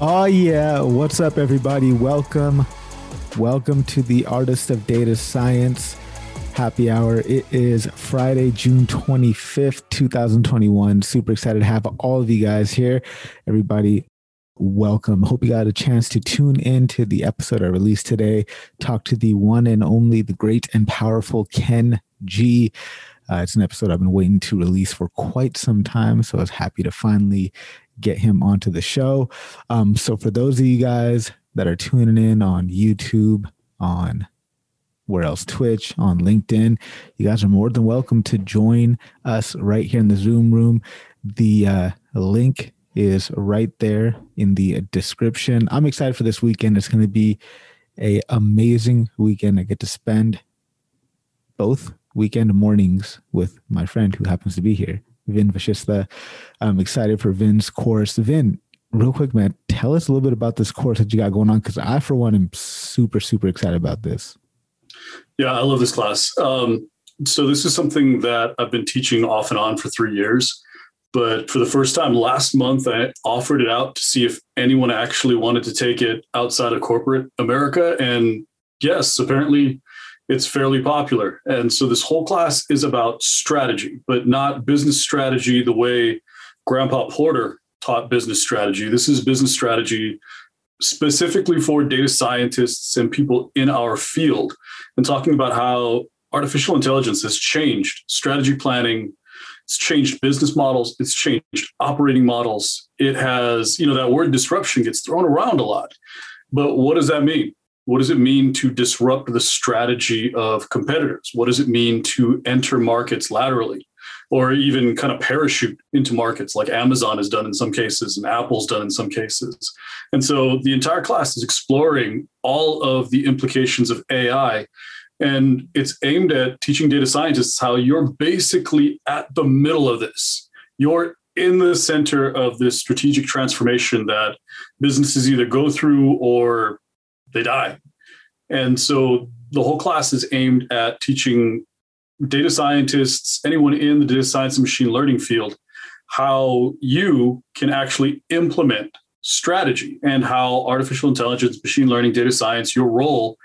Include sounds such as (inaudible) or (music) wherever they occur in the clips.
Oh, yeah. What's up, everybody? Welcome. Welcome to the Artist of Data Science happy hour. It is Friday, June 25th, 2021. Super excited to have all of you guys here. Everybody, welcome. Hope you got a chance to tune in to the episode I released today. Talk to the one and only, the great and powerful Ken Jee. Uh, it's an episode I've been waiting to release for quite some time. So I was happy to finally get him onto the show. Um, so for those of you guys that are tuning in on YouTube, on where else? Twitch, on LinkedIn, you guys are more than welcome to join us right here in the Zoom room. The uh, link is right there in the description. I'm excited for this weekend. It's going to be a amazing weekend. I get to spend both weekend mornings with my friend who happens to be here. Vin Vashishta. I'm excited for Vin's course. Vin, real quick, man, tell us a little bit about this course that you got going on because I, for one, am super, super excited about this. Yeah, I love this class. Um, so, this is something that I've been teaching off and on for three years. But for the first time last month, I offered it out to see if anyone actually wanted to take it outside of corporate America. And yes, apparently it's fairly popular. And so this whole class is about strategy, but not business strategy the way Grandpa Porter taught business strategy. This is business strategy specifically for data scientists and people in our field, and talking about how artificial intelligence has changed strategy planning. It's changed business models. It's changed operating models. It has, you know, that word disruption gets thrown around a lot. But what does that mean? What does it mean to disrupt the strategy of competitors? What does it mean to enter markets laterally or even kind of parachute into markets like Amazon has done in some cases and Apple's done in some cases? And so the entire class is exploring all of the implications of AI. And it's aimed at teaching data scientists how you're basically at the middle of this. You're in the center of this strategic transformation that businesses either go through or they die. And so the whole class is aimed at teaching data scientists, anyone in the data science and machine learning field, how you can actually implement strategy and how artificial intelligence, machine learning, data science, your role,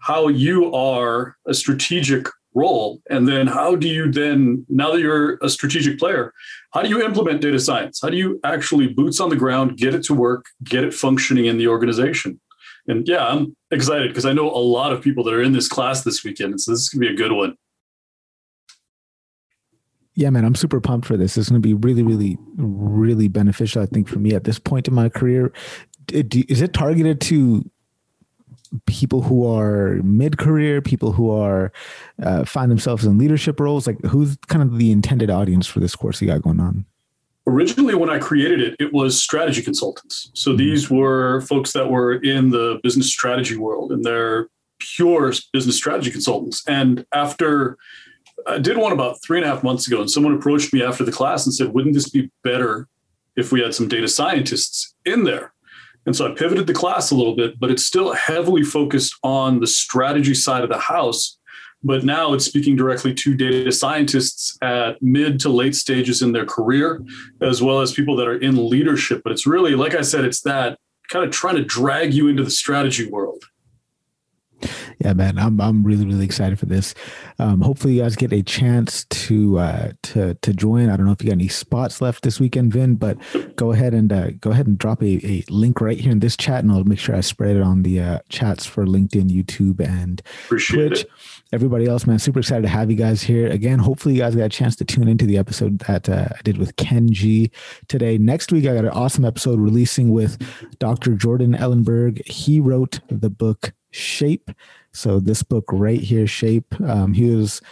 how you are a strategic role. And then how do you then, now that you're a strategic player, how do you implement data science? How do you actually boots on the ground, get it to work, get it functioning in the organization? And yeah, I'm excited because I know a lot of people that are in this class this weekend. So this is going to be a good one. Yeah, man, I'm super pumped for this. It's going to be really, really, really beneficial, I think, for me at this point in my career. Is it targeted to people who are mid-career, people who are uh, find themselves in leadership roles? Like, who's kind of the intended audience for this course you got going on? Originally when i created it it was strategy consultants. So mm-hmm. these were folks that were in the business strategy world and they're pure business strategy consultants. And after i did one about three and a half months ago and someone approached me after the class and said wouldn't this be better if we had some data scientists in there? And so i pivoted the class a little bit but it's still heavily focused on the strategy side of the house but now it's speaking directly to data scientists at mid to late stages in their career, as well as people that are in leadership. But it's really, like I said, it's that kind of trying to drag you into the strategy world. Yeah, man, I'm I'm really really excited for this. Um, hopefully, you guys get a chance to uh, to to join. I don't know if you got any spots left this weekend, Vin, but go ahead and uh, go ahead and drop a, a link right here in this chat, and I'll make sure I spread it on the uh, chats for LinkedIn, YouTube, and Appreciate Twitch. It everybody else, man, super excited to have you guys here again. Hopefully, you guys got a chance to tune into the episode that uh, I did with Ken Jee today. Next week, I got an awesome episode releasing with Dr. Jordan Ellenberg. He wrote the book Shape. So this book right here, Shape. Um, he was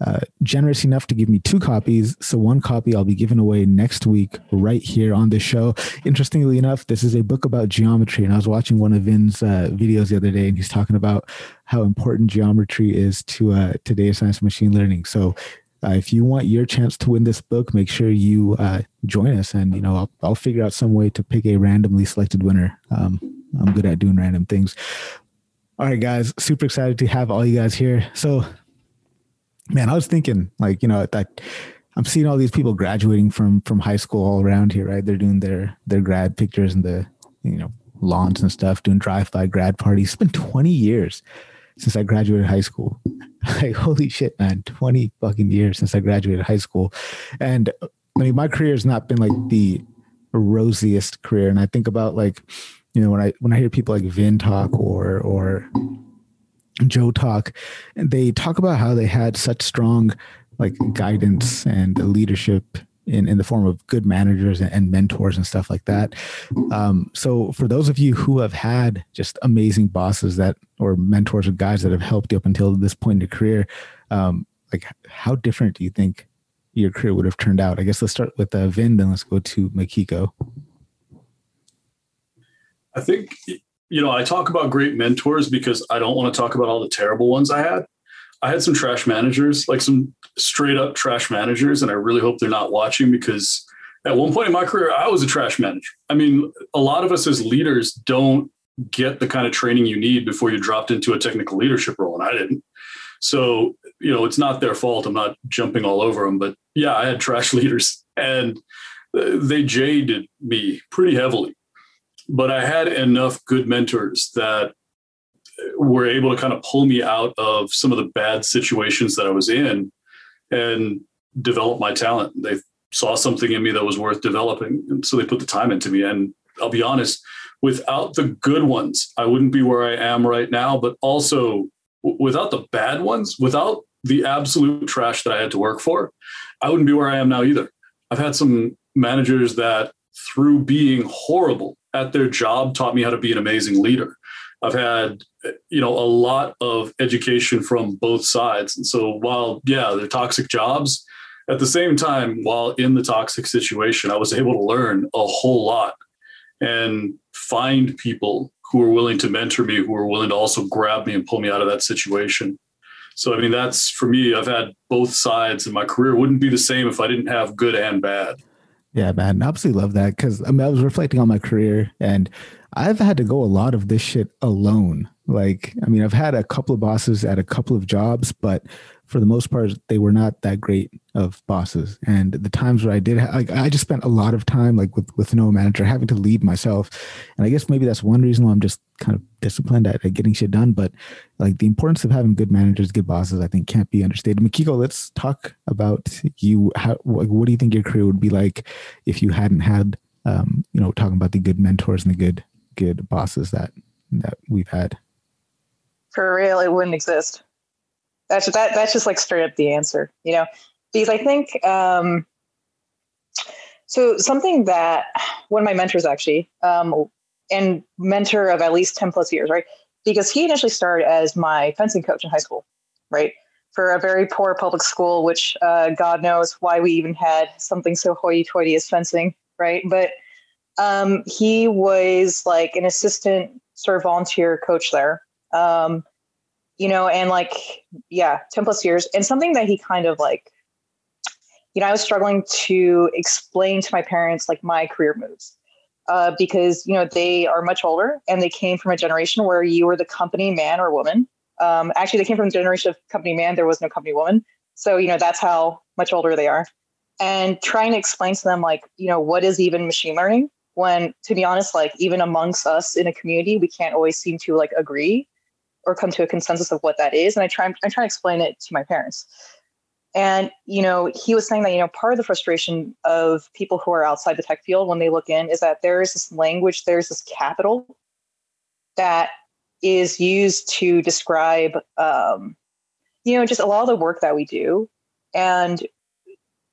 uh, generous enough to give me two copies. So one copy I'll be giving away next week right here on the show. Interestingly enough, this is a book about geometry, and I was watching one of Vin's uh, videos the other day, and he's talking about how important geometry is to uh, to data science machine learning. So. Uh, if you want your chance to win this book, make sure you uh, join us, and you know I'll, I'll figure out some way to pick a randomly selected winner. Um, I'm good at doing random things. All right, guys, super excited to have all you guys here. So man, I was thinking like, you know, that I'm seeing all these people graduating from from high school all around here, right? They're doing their their grad pictures and the, you know, lawns and stuff, doing drive-by grad parties. It's been 20 years since I graduated high school. (laughs) like, holy shit, man, 20 fucking years since I graduated high school. And I mean, my career has not been like the rosiest career. And I think about like, you know, when I when I hear people like Vin talk or or Joe talk, they talk about how they had such strong like guidance and leadership in, in the form of good managers and, mentors and stuff like that. Um, so for those of you who have had just amazing bosses that or mentors or guys that have helped you up until this point in your career, um, like how different do you think your career would have turned out? I guess let's start with uh, Vin, then let's go to Mikiko. I think you know I talk about great mentors because I don't want to talk about all the terrible ones I had. I had some trash managers, like some straight up trash managers, and I really hope they're not watching because at one point in my career, I was a trash manager. I mean, a lot of us as leaders don't get the kind of training you need before you dropped into a technical leadership role, and I didn't. So, you know, it's not their fault. I'm not jumping all over them, but yeah, I had trash (laughs) leaders and uh, they jaded me pretty heavily. But I had enough good mentors that were able to kind of pull me out of some of the bad situations that I was in and develop my talent. They saw something in me that was worth developing. And so they put the time into me. And I'll be honest, without the good ones, I wouldn't be where I am right now. But also without the bad ones, without the absolute trash that I had to work for, I wouldn't be where I am now either. I've had some managers that, through being horrible at their job, taught me how to be an amazing leader. I've had, you know, a lot of education from both sides. And so while, yeah, they're toxic jobs, at the same time, while in the toxic situation, I was able to learn a whole lot and find people who were willing to mentor me, who were willing to also grab me and pull me out of that situation. So, I mean, that's for me, I've had both sides and my career wouldn't be the same if I didn't have good and bad. Yeah, man, absolutely love that because I mean, I was reflecting on my career and I've had to go a lot of this shit alone. Like, I mean, I've had a couple of bosses at a couple of jobs, but for the most part, they were not that great of bosses. And the times where I did, like, I just spent a lot of time, like, with with no manager, having to lead myself. And I guess maybe that's one reason why I'm just kind of disciplined at, at getting shit done. But like, the importance of having good managers, good bosses, I think can't be understated. Mikiko, let's talk about you. How, like, what do you think your career would be like if you hadn't had, um, you know, talking about the good mentors and the good good bosses that that we've had? For real, it wouldn't exist. That's that. That's just like straight up the answer, you know. Because I think um, so. Something that one of my mentors actually, um, and mentor of at least ten plus years, right? Because he initially started as my fencing coach in high school, right? For a very poor public school, which uh, God knows why we even had something so hoity-toity as fencing, right? But um, he was like an assistant sort of volunteer coach there. Um, you know, and like, yeah, 10 plus years. And something that he kind of like, you know, I was struggling to explain to my parents like my career moves. Uh, because you know they are much older and they came from a generation where you were the company man or woman. Um, actually, they came from a generation of company man. There was no company woman. So you know that's how much older they are. And trying to explain to them like you know what is even machine learning when to be honest like even amongst us in a community we can't always seem to like agree or come to a consensus of what that is and i try i try to explain it to my parents. And you know he was saying that you know part of the frustration of people who are outside the tech field when they look in is that there is this language there's this capital that is used to describe um, you know just a lot of the work that we do. And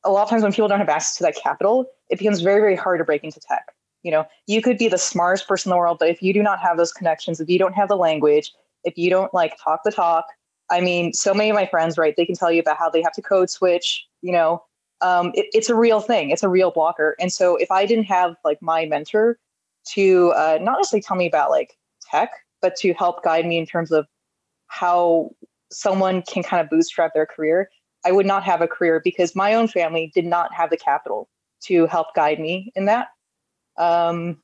a lot of times when people don't have access to that capital it becomes very very hard to break into tech. You know, you could be the smartest person in the world, but if you do not have those connections, if you don't have the language, if you don't like talk the talk, I mean, so many of my friends, right, they can tell you about how they have to code switch, you know, um, it, it's a real thing. It's a real blocker. And so if I didn't have like my mentor to uh, not necessarily tell me about like tech, but to help guide me in terms of how someone can kind of bootstrap their career, I would not have a career because my own family did not have the capital to help guide me in that. Um,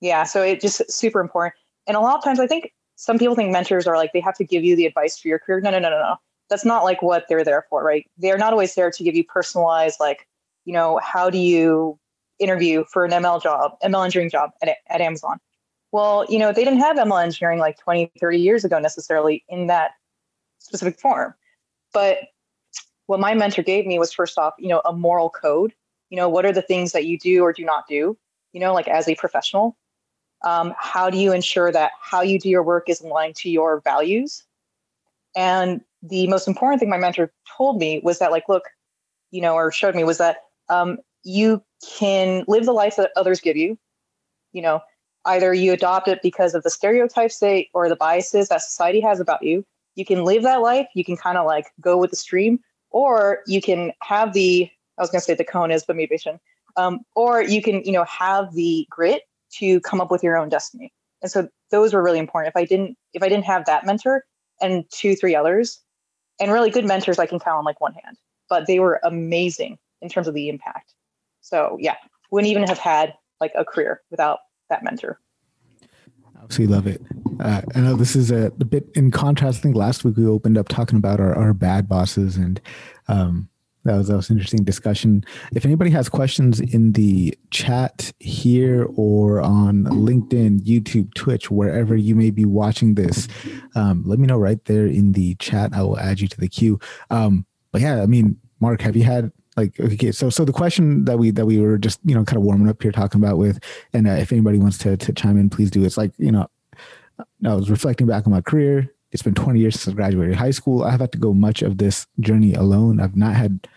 yeah, so it just super important. And a lot of times, I think some people think mentors are like they have to give you the advice for your career. No, no, no, no, no. That's not like what they're there for, right? They're not always there to give you personalized, like, you know, how do you interview for an ML job, ML engineering job at, at Amazon? Well, you know, they didn't have ML engineering like 20, 30 years ago necessarily in that specific form. But what my mentor gave me was first off, you know, a moral code. You know, what are the things that you do or do not do, you know, like as a professional? Um, how do you ensure that how you do your work is aligned to your values? And the most important thing my mentor told me was that, like, look, you know, or showed me was that um, you can live the life that others give you. You know, either you adopt it because of the stereotypes they or the biases that society has about you. You can live that life. You can kind of like go with the stream, or you can have the I was going to say the cone is, but maybe. Um, or you can, you know, have the grit to come up with your own destiny. And so those were really important. If I didn't, if I didn't have that mentor and two, three others, and really good mentors, I can count on like one hand. But they were amazing in terms of the impact. So yeah, wouldn't even have had like a career without that mentor. Absolutely love it. Uh, I know this is a, a, bit in contrast. I think last week we opened up talking about our, our bad bosses, and um, that was that was an interesting discussion. If anybody has questions in the chat here or on LinkedIn, YouTube, Twitch, wherever you may be watching this, um, let me know right there in the chat. I will add you to the queue. Um, but yeah, I mean, Mark, have you had like okay so so the question that we that we were just you know kind of warming up here talking about with and uh, if anybody wants to to chime in please do it's like you know i was reflecting back on my career it's been 20 years since i graduated high school. I've had to go much of this journey alone. I've not had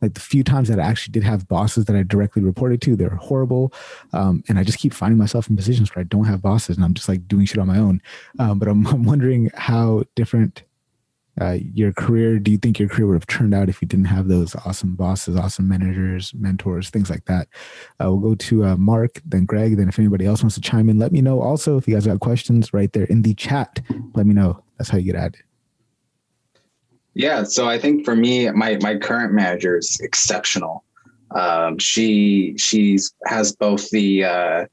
like the few times that i actually did have bosses that i directly reported to they're horrible. Um, and i just keep finding myself in positions where i don't have bosses and i'm just like doing shit on my own. Um, but I'm, (laughs) I'm wondering how different uh, your career do you think your career would have turned out if you didn't have those awesome bosses awesome managers mentors things like that? Uh, we'll go to uh, mark then greg then if anybody else wants to chime in let me know. Also if you guys got questions right there in the chat let me know. That's how you get added. Yeah so i think for me my my current manager is exceptional. Um, she she's has both the uh,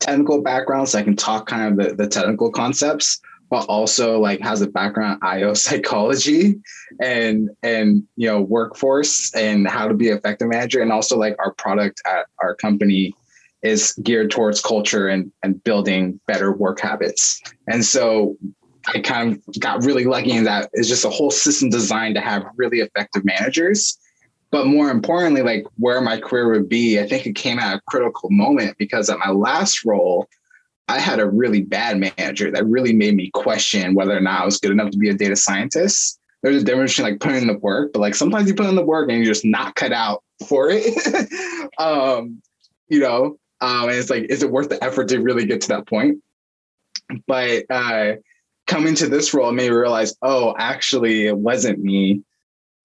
technical background so i can talk kind of the, the technical concepts but also like has a background IO (laughs) psychology and and you know workforce and how to be effective manager and also like our product at our company is geared towards culture and and building better work habits. And so I kind of got really lucky in that it's just a whole system designed to have really effective managers. But more importantly, like where my career would be, I think it came at a critical moment because at my last role, I had a really bad manager that really made me question whether or not I was good enough to be a data scientist. There's a difference between like putting in the work, but like sometimes you put in the work and you're just not cut out for it. (laughs) um, you know, um, and it's like, is it worth the effort to really get to that point? But uh, coming to this role made me realize, oh, actually, it wasn't me.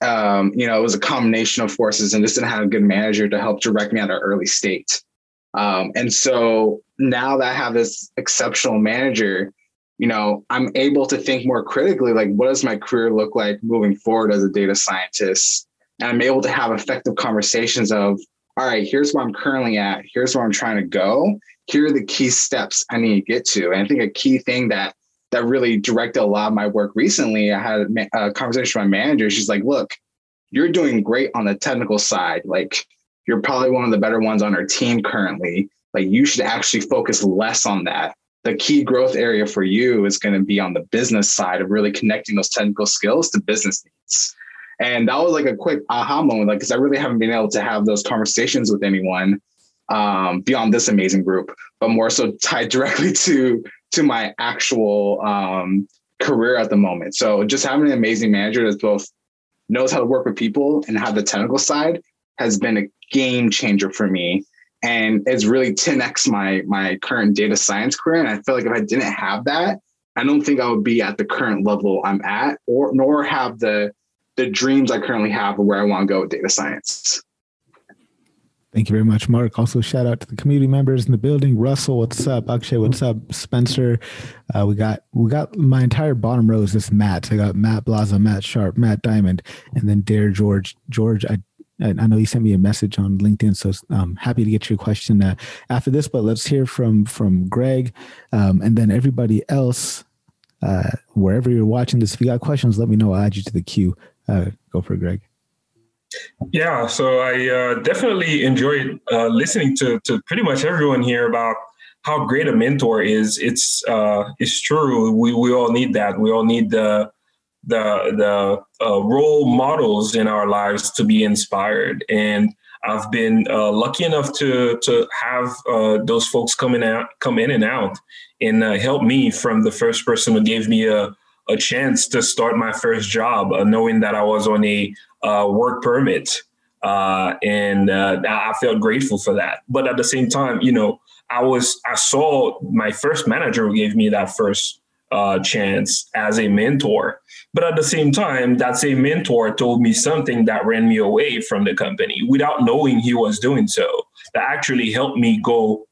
Um, you know, it was a combination of forces and just didn't have a good manager to help direct me at an early state. Um, and so now that I have this exceptional manager, you know, I'm able to think more critically like, what does my career look like moving forward as a data scientist? And I'm able to have effective conversations of, all right, here's where I'm currently at. Here's where I'm trying to go. Here are the key steps I need to get to. And I think a key thing that that really directed a lot of my work recently, I had a conversation with my manager. She's like, look, you're doing great on the technical side. Like you're probably one of the better ones on our team currently. Like you should actually focus less on that. The key growth area for you is going to be on the business side of really connecting those technical skills to business needs. And that was like a quick aha moment, like, because I really haven't been able to have those conversations with anyone um, beyond this amazing group, but more so tied (laughs) directly to to my actual um, career at the moment. So just having an amazing manager that's both knows how to work with people and have the technical side has been a game changer for me and it's really 10x my my current data science career and i feel like if i didn't have that i don't think i would be at the current level i'm at or nor have the the dreams i currently have of where i want to go with data science Thank you very much, Mark. Also, shout out to the community members in the building. Russell, what's up? Akshay, what's up? Spencer, uh, we got we got my entire bottom row is this Matt. I got Matt Blasa, Matt Sharp, Matt Diamond, and then Dare George. George, I I know you sent me a message on LinkedIn, so I'm um, happy to get your question uh, after this. But let's hear from from Greg, um, and then everybody else, uh, wherever you're watching this. If you got questions, let me know. I'll add you to the queue. Uh, go for it, Greg. Yeah, so I uh, definitely enjoyed uh, listening to to pretty much everyone here about how great a mentor is. It's uh, it's true. We we all need that. We all need the the the uh, role models in our lives to be inspired. And I've been uh, lucky enough to to have uh, those folks come in out, come in and out, and uh, help me from the first person who gave me a a chance to start my first job, uh, knowing that I was on a uh, work permit, and I felt grateful for that. But at the same time, you know, I was I saw my first manager who gave me that first uh, chance as a mentor. But at the same time, that same mentor told me something that ran me away from the company without knowing he was doing so. That actually helped me go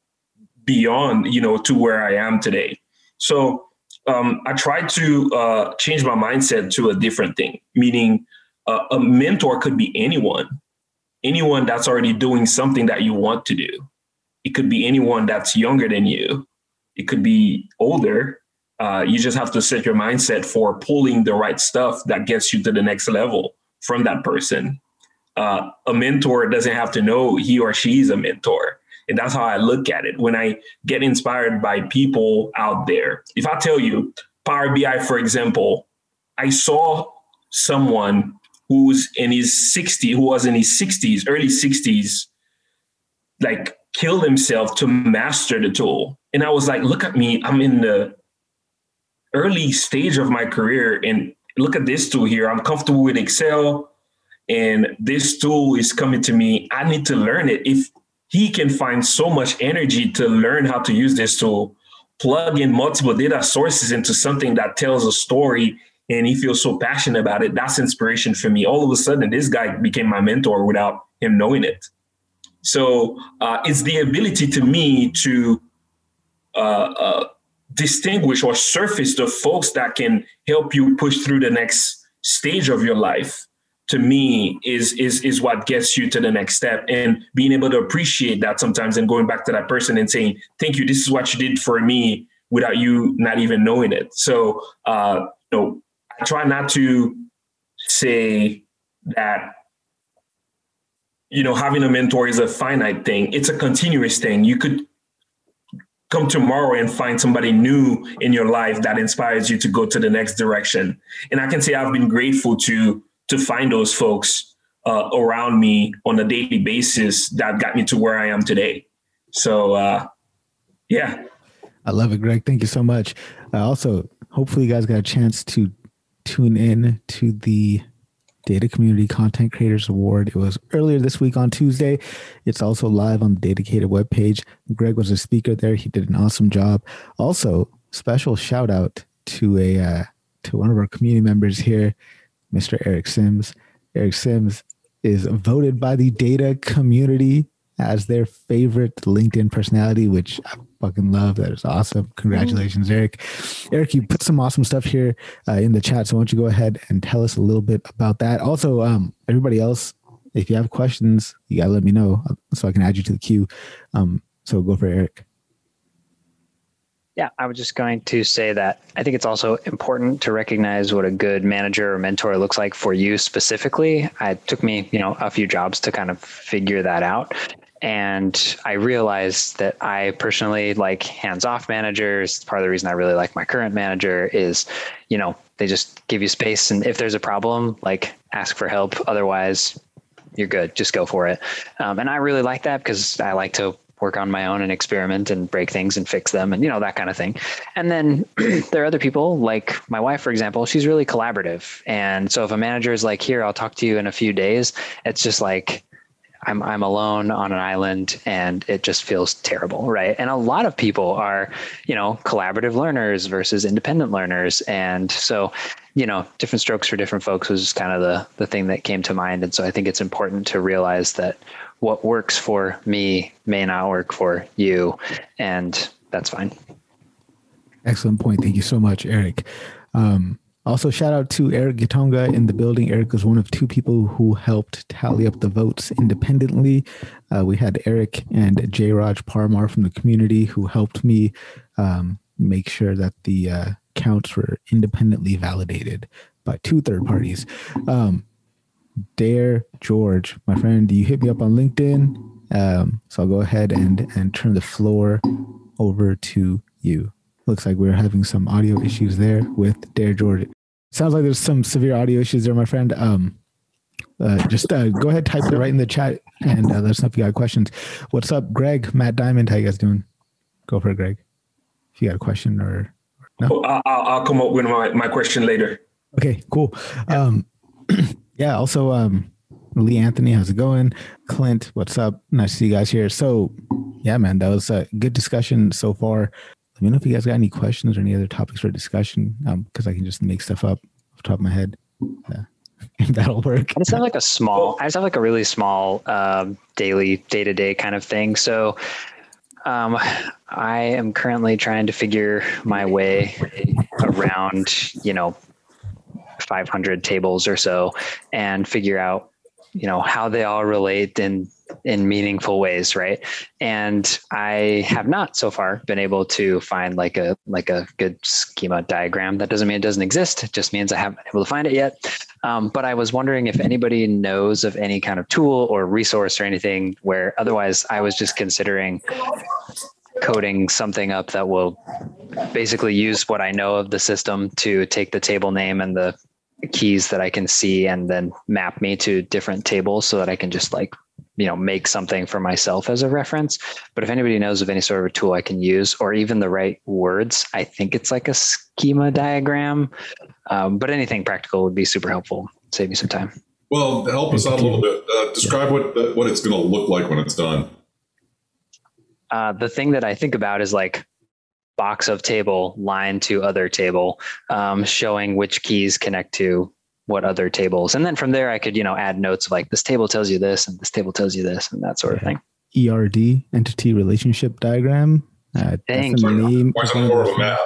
beyond, you know, to where I am today. So um, I tried to uh, change my mindset to a different thing, meaning uh, a mentor could be anyone, anyone that's already doing something that you want to do. It could be anyone that's younger than you. It could be older. Uh, you just have to set your mindset for pulling the right stuff that gets you to the next level from that person. Uh, a mentor doesn't have to know he or she is a mentor. And that's how I look at it. When I get inspired by people out there, if I tell you, Power BI, for example, I saw someone who's in his 60, who was in his 60s, early 60s, like killed himself to master the tool. And I was like, look at me, I'm in the early stage of my career and look at this tool here. I'm comfortable with Excel and this tool is coming to me. I need to learn it. If he can find so much energy to learn how to use this tool, plug in multiple data sources into something that tells a story and he feels so passionate about it, that's inspiration for me. All of a sudden, this guy became my mentor without him knowing it. So uh, it's the ability to me to uh, uh, distinguish or surface the folks that can help you push through the next stage of your life. To me, is is is what gets you to the next step, and being able to appreciate that sometimes, and going back to that person and saying, "Thank you. This is what you did for me," without you not even knowing it. So, uh, you know, I try not to say that you know, having a mentor is a finite thing. It's a continuous thing. You could come tomorrow and find somebody new in your life that inspires you to go to the next direction. And I can say I've been grateful to to find those folks uh, around me on a daily basis that got me to where I am today. So, uh, yeah. I love it, Greg. Thank you so much. Uh, also, hopefully, you guys got a chance to tune in to the Data Community Content Creators Award. It was earlier this week on Tuesday. It's also live on the Dedicated webpage. Greg was a speaker there. He did an awesome job. Also, special shout out to a uh, to one of our community members here, Mr. Eric Sims. Eric Sims is voted by the data community as their favorite LinkedIn personality, which I fucking love. That is awesome. Congratulations, Eric. Eric, you put some awesome stuff here uh, in the chat. So why don't you go ahead and tell us a little bit about that? Also, um, everybody else, if you have questions, you gotta let me know uh, so I can add you to the queue. Um, so go for Eric. Yeah, I was just going to say that I think it's also important to recognize what a good manager or mentor looks like for you specifically. It took me, you know, a few jobs to kind of figure that out. And I realized that I personally like hands off managers. Part of the reason I really like my current manager is, you know, they just give you space. And if there's a problem, like ask for help. Otherwise, you're good. Just go for it. Um, and I really like that because I like to work on my own and experiment and break things and fix them and you know that kind of thing and then (clears throat) there are other people like my wife for example she's really collaborative and so if a manager is like here i'll talk to you in a few days it's just like I'm I'm alone on an island and it just feels terrible, right? And a lot of people are, you know, collaborative learners versus independent learners. And so, you know, different strokes for different folks was kind of the the thing that came to mind. And so I think it's important to realize that what works for me may not work for you. And that's fine. Excellent point. Thank you so much, Eric. Um, also, shout out to Eric Gitonga in the building. Eric was one of two people who helped tally up the votes independently. Uh, we had Eric and J. Raj Parmar from the community who helped me um, make sure that the uh, counts were independently validated by two third parties. Um, Dare George, my friend, you hit me up on LinkedIn. Um, so I'll go ahead and and turn the floor over to you. Looks like we're having some audio issues there with Dare George. Sounds like there's some severe audio issues there, my friend. Um, uh, just uh, go ahead, type it right in the chat, and uh, let us know if you got questions. What's up, Greg? Matt Diamond, how you guys doing? Go for it, Greg. If you got a question or no? Oh, I'll, I'll come up with my, my question later. Okay, cool. Um, (clears throat) yeah. Also, um, Lee Anthony, how's it going? Clint, what's up? Nice to see you guys here. So, yeah, man, that was a good discussion so far. Let me know if you guys got any questions or any other topics for discussion, because um, I can just make stuff up off top of my head. Yeah. (laughs) That'll work. I just have like a small, I just have like a really small um, daily, day to day kind of thing. So, um, I am currently trying to figure my way around, you know, 500 tables or so and figure out you know how they all relate in in meaningful ways right? And i have not so far been able to find like a like a good schema diagram. That doesn't mean it doesn't exist. It just means i haven't been able to find it yet. Um, but i was wondering if anybody knows of any kind of tool or resource or anything where otherwise i was just considering coding something up that will basically use what I know of the system to take the table name and the keys that I can see and then map me to different tables so that I can just like, you know, make something for myself as a reference. But if anybody knows of any sort of a tool I can use or even the right words, I think it's like a schema diagram. Um, but anything practical would be super helpful. Save me some time. Well, help us out a little bit. Uh, describe what what it's going to look like when it's done. Uh, the thing that I think about is like box of table line to other table, um, showing which keys connect to what other tables. And then from there, I could, you know, add notes of like this table tells you this and this table tells you this and that sort of thing. ERD, entity relationship diagram. Uh, Thank you. Name. more of a map?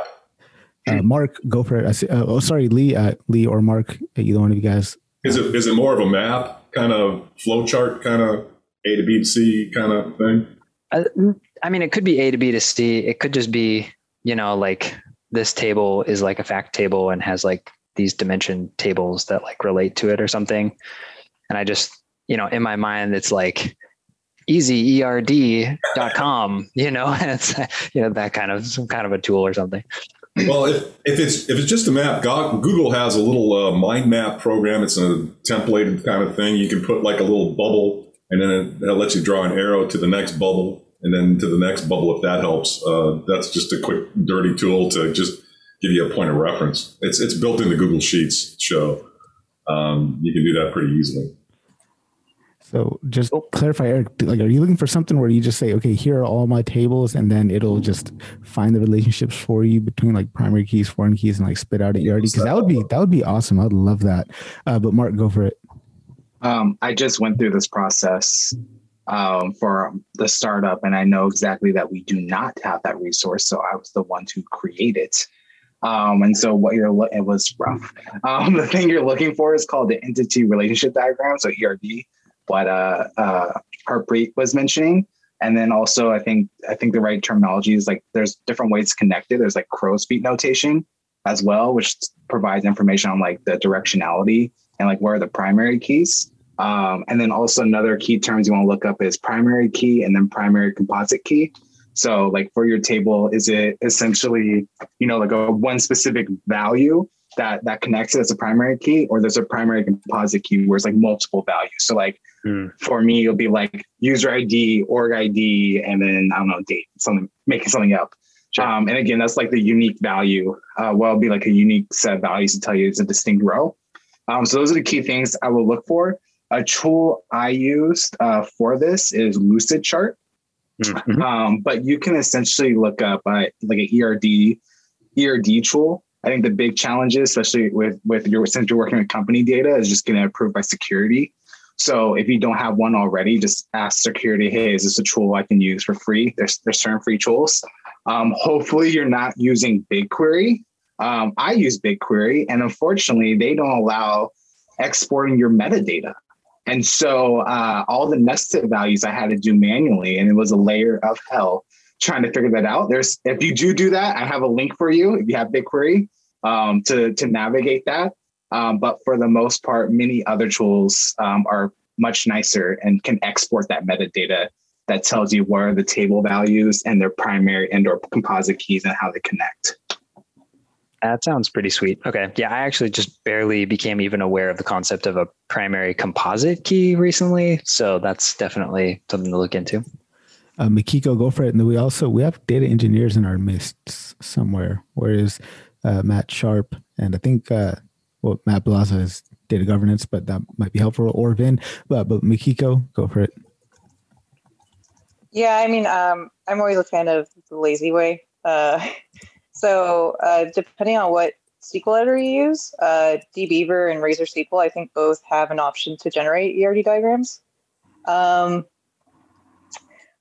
Uh, Mark, go for it. Uh, oh, sorry, Lee, uh, Lee or Mark, either one of you guys. Is it is it more of a map kind of flow chart kind of A to B to C kind of thing? Uh, I mean, it could be A to B to C. It could just be, you know, like this table is like a fact table and has like these dimension tables that like relate to it or something. And I just, you know, in my mind, it's like easyerd.com, you know, and (laughs) it's, you know, that kind of some kind of a tool or something. well, if, if it's if it's just a map, Google has a little uh, mind map program. It's a templated kind of thing. You can put like a little bubble, and then it, it lets you draw an arrow to the next bubble and then to the next bubble if that helps. Uh, that's just a quick, dirty tool to just give you a point of reference. It's it's built into Google Sheets show. Um, you can do that pretty easily. So just clarify, Eric. Like, are you looking for something where you just say, "Okay, here are all my tables," and then it'll just find the relationships for you between like primary keys, foreign keys, and like spit out an ERD? Because that would be that would be awesome. I'd love that. Uh, but Mark, go for it. Um, I just went through this process um, for the startup, and I know exactly that we do not have that resource. So I was the one to create it. Um, and so what you're it was rough. (laughs) Um, the thing you're looking for is called the entity relationship diagram, so ERD. What uh, uh, Harpreet was mentioning, and then also I think I think the right terminology is like there's different ways to connect it. There's like crow's feet notation as well, which provides information on like the directionality and like where are the primary keys. Um, and then also another key terms you want to look up is primary key and then primary composite key. So like for your table, is it essentially, you know, like a one specific value that that connects it as a primary key, or there's a primary composite key where it's like multiple values. So like mm. for me, it'll be like user ID, org ID, and then I don't know, date, something, making something up. Sure. Um, and again, that's like the unique value. Uh, well, it'll be like a unique set of values to tell you it's a distinct row. Um, so those are the key things I will look for. A tool I used uh, for this is Lucidchart. Mm-hmm. Um, but you can essentially look up uh, like an ERD ERD tool. I think the big challenges, especially with with your since you're working with company data, is just getting approved by security. So if you don't have one already, just ask security, hey, is this a tool I can use for free? There's there's certain free tools. Um, hopefully you're not using BigQuery. Um, I use BigQuery, and unfortunately, they don't allow exporting your metadata. And so uh, all the nested values I had to do manually, and it was a layer of hell trying to figure that out. There's if you do do that, I have a link for you if you have BigQuery um, to to navigate that. Um, but for the most part, many other tools um, are much nicer and can export that metadata that tells you what are the table values and their primary and or composite keys and how they connect. That sounds pretty sweet. Okay. Yeah, I actually just barely became even aware of the concept of a primary composite key recently. So that's definitely something to look into. Uh, Mikiko, go for it. And then we also we have data engineers in our midst somewhere. Where is uh, Matt Sharp? And I think uh, well, Matt Blasa is data governance, but that might be helpful. Or Vin, but but Mikiko, go for it. Yeah, I mean, um, I'm always a fan of the lazy way. Uh, (laughs) so uh, depending on what SQL editor you use, uh, dbeaver and Razor SQL, I think both have an option to generate ERD diagrams. Um,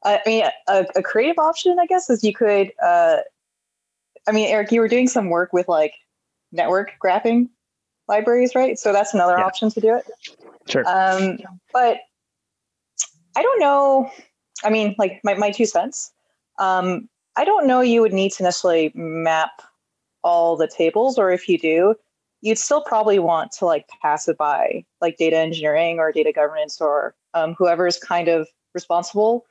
I mean, a, a, creative option, I guess, is you could. Uh, I mean, Eric, you were doing some work with like network graphing libraries, right? So that's another yeah. option to do it. Sure. Um, but I don't know. I mean, like my, my two cents. Um, I don't know you would need to necessarily map all the tables, or if you do, you'd still probably want to like pass it by like data engineering or data governance or um, is kind of responsible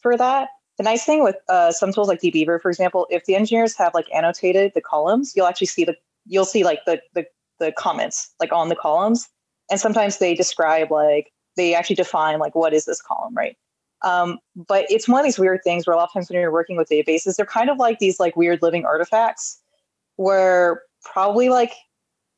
for that. The nice thing with uh, some tools like dbeaver, for example, if the engineers have like annotated the columns, you'll actually see the you'll see like the the, the comments like on the columns, and sometimes they describe like they actually define like what is this column, right? Um, but it's one of these weird things where a lot of times when you're working with databases, they're kind of like these like weird living artifacts where probably like,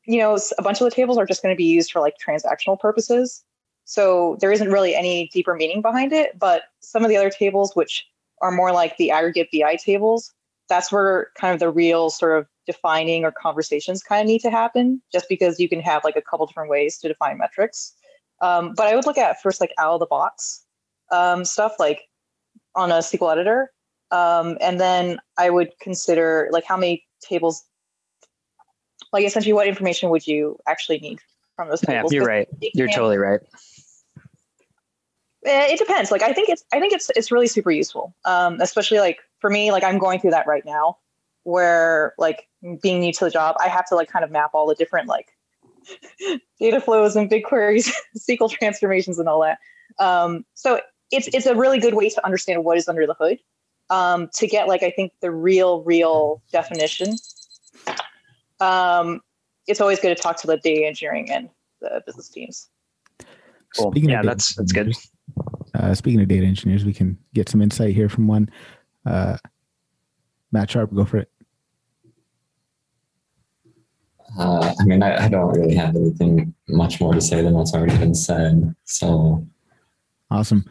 you know, a bunch of the tables are just going to be used for like transactional purposes. So there isn't really any deeper meaning behind it. But some of the other tables, which are more like the aggregate BI tables, that's where kind of the real sort of defining or conversations kind of need to happen, just because you can have like a couple different ways to define metrics. Um, but I would look at first like out of the box um, stuff like on a SQL editor. Um, and then I would consider like how many tables, like essentially what information would you actually need from those tables? Yeah, you're right. You're totally right. Eh, it depends. Like I think it's I think it's it's really super useful. Um, especially like for me, like I'm going through that right now, where like being new to the job, I have to like kind of map all the different like (laughs) data flows and big queries, SQL (laughs) transformations, and all that. Um, so it's it's a really good way to understand what is under the hood um, to get like I think the real real definition. Um, it's always good to talk to the data engineering and the business teams. Cool. Speaking yeah, that's that's good. Uh, speaking of data engineers, we can get some insight here from one. Uh, Matt Sharp, go for it. Uh, I mean, I, I, don't really have anything much more to say than what's already been said. So awesome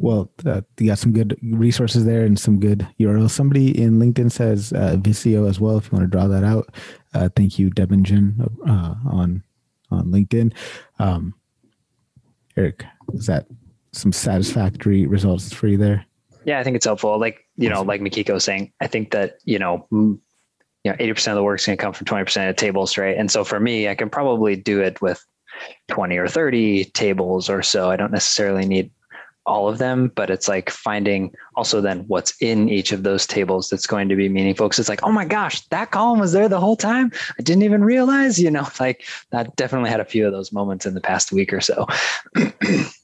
well, uh, you got some good resources there and some good URLs. Somebody in LinkedIn says uh, Visio as well. If you want to draw that out, uh, thank you, Debingen, uh, on on LinkedIn. Um, Eric, is that some satisfactory results for you there? Yeah, I think it's helpful. Like you know, like Mikiko was saying, I think that you know, you know, eighty percent of the work is going to come from twenty percent of tables, right? And so for me, I can probably do it with 20 or 30 tables or so. I don't necessarily need all of them, but it's like finding also then what's in each of those tables that's going to be meaningful. Because it's like, oh my gosh, that column was there the whole time. I didn't even realize, you know, (laughs) like that definitely had a few of those moments in the past week or so. (clears throat)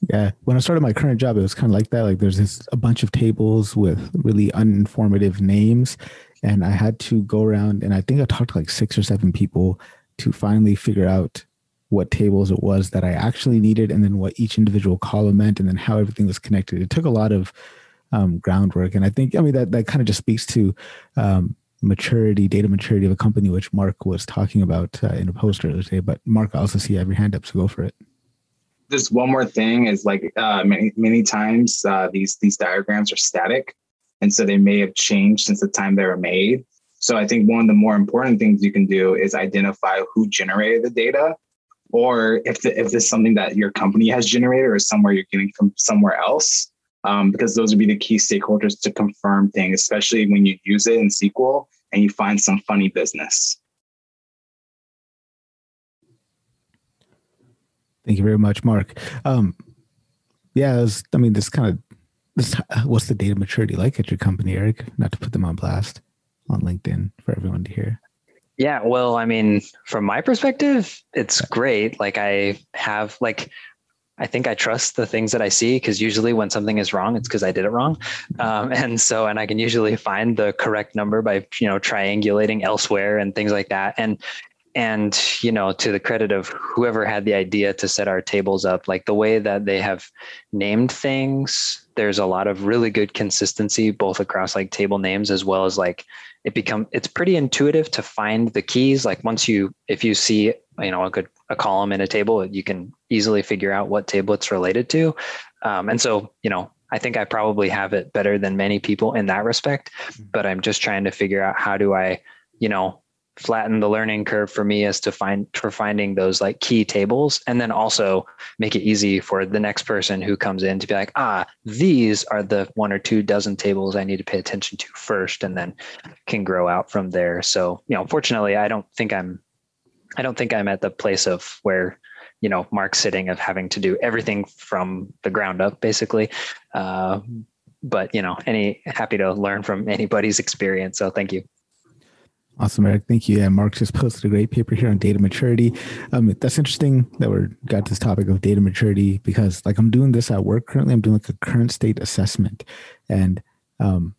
yeah. When I started my current job, it was kind of like that. Like there's this a bunch of tables with really uninformative names. And I had to go around and I think I talked to like six or seven people to finally figure out what tables it was that I actually needed, and then what each individual column meant, and then how everything was connected. It took a lot of um, groundwork, and I think I mean that that kind of just speaks to um, maturity, data maturity of a company, which Mark was talking about uh, in a post earlier today. But Mark, I also see you have your hand up, so go for it. Just one more thing is like uh, many many times uh, these these diagrams are static, and so they may have changed since the time they were made. So I think one of the more important things you can do is identify who generated the data or if the, if this is something that your company has generated or somewhere you're getting from somewhere else, um, because those would be the key stakeholders to confirm things, especially when you use it in SQL and you find some funny business. Thank you very much, Mark. Um, yeah, was, I mean, this kind of this. What's the data maturity like at your company, Eric? Not to put them on blast on LinkedIn for everyone to hear. Yeah, well, I mean, from my perspective, it's great. Like I have like I think I trust the things that I see because usually when something is wrong, it's because I did it wrong. Um, (laughs) and so, and I can usually find the correct number by, you know, triangulating elsewhere and things like that. And, and, you know, to the credit of whoever had the idea to set our tables up, like the way that they have named things, there's a lot of really good consistency, both across like table names as well as like it become, it's pretty intuitive to find the keys. Like once you, if you see, you know, a good a column in a table, you can easily figure out what table it's related to. Um, and so, you know, I think I probably have it better than many people in that respect, mm-hmm. but I'm just trying to figure out how do I, you know, flatten the learning curve for me as to find for finding those like key tables and then also make it easy for the next person who comes in to be like ah these are the one or two dozen tables i need to pay attention to first and then can grow out from there so you know fortunately i don't think i'm I don't think I'm at the place of where, you know, Mark's sitting of having to do everything from the ground up, basically. Uh, but you know, any happy to learn from anybody's (laughs) experience. So thank you. Awesome, Eric. Thank you. Yeah, Mark just posted a great paper here on data maturity. Um, that's interesting that we're got this topic of data maturity because, like, I'm doing this at work currently. I'm doing like a current state assessment, and um,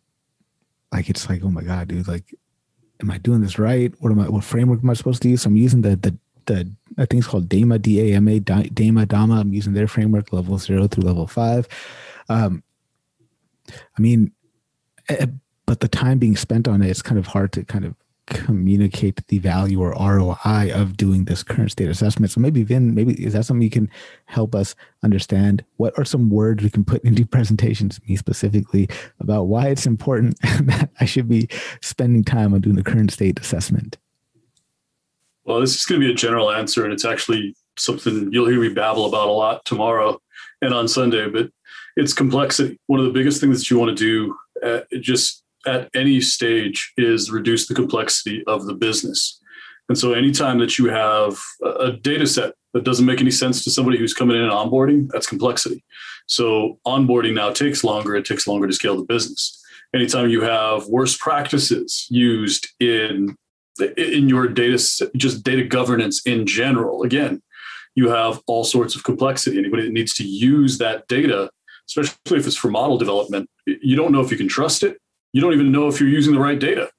like it's like, oh my god, dude, like am I doing this right? What am I? What framework am I supposed to use? So I'm using the the the I think it's called DAMA D A M A DAMA DAMA. I'm using their framework, level zero through level five. Um, I mean, eh, eh, but the time being spent on it, it's kind of hard to kind of communicate the value or ROI of doing this current state assessment. So maybe Vin, maybe is that something you can help us understand? What are some words we can put into (laughs) presentations, me specifically, about why it's important (laughs) that I should be spending time on doing the current state assessment? Well, this is going to be a general answer, and it's actually something you'll hear me babble about a lot tomorrow and on Sunday. But it's complexity. One of the biggest things that you want to do, uh, just at any stage is reduce the complexity of the business. And so anytime that you have a data set that doesn't make any sense to somebody who's coming in and onboarding, that's complexity. So onboarding now takes longer, it takes longer to scale the business. Anytime you have worst practices used in in your data just data governance in general, again, you have all sorts of complexity. Anybody that needs to use that data, especially if it's for model development, you don't know if you can trust it you don't even know if you're using the right data.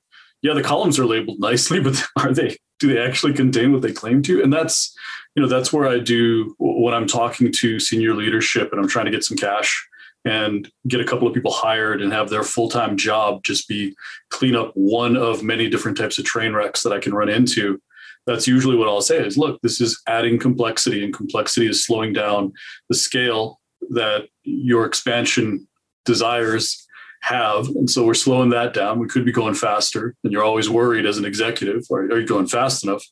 Yeah, the columns are labeled (laughs) nicely, but (laughs) are they do they actually contain what they claim to? And that's you know that's where I do when I'm talking to senior leadership and I'm trying to get some cash and get a couple of people hired and have their full-time job just be clean up one of many different types of train wrecks that I can run into. That's usually what I'll say is look, this is adding complexity and complexity is slowing down the scale that your expansion desires have. And so we're slowing that down. We could be going faster. And you're always worried as an executive are, you going fast enough?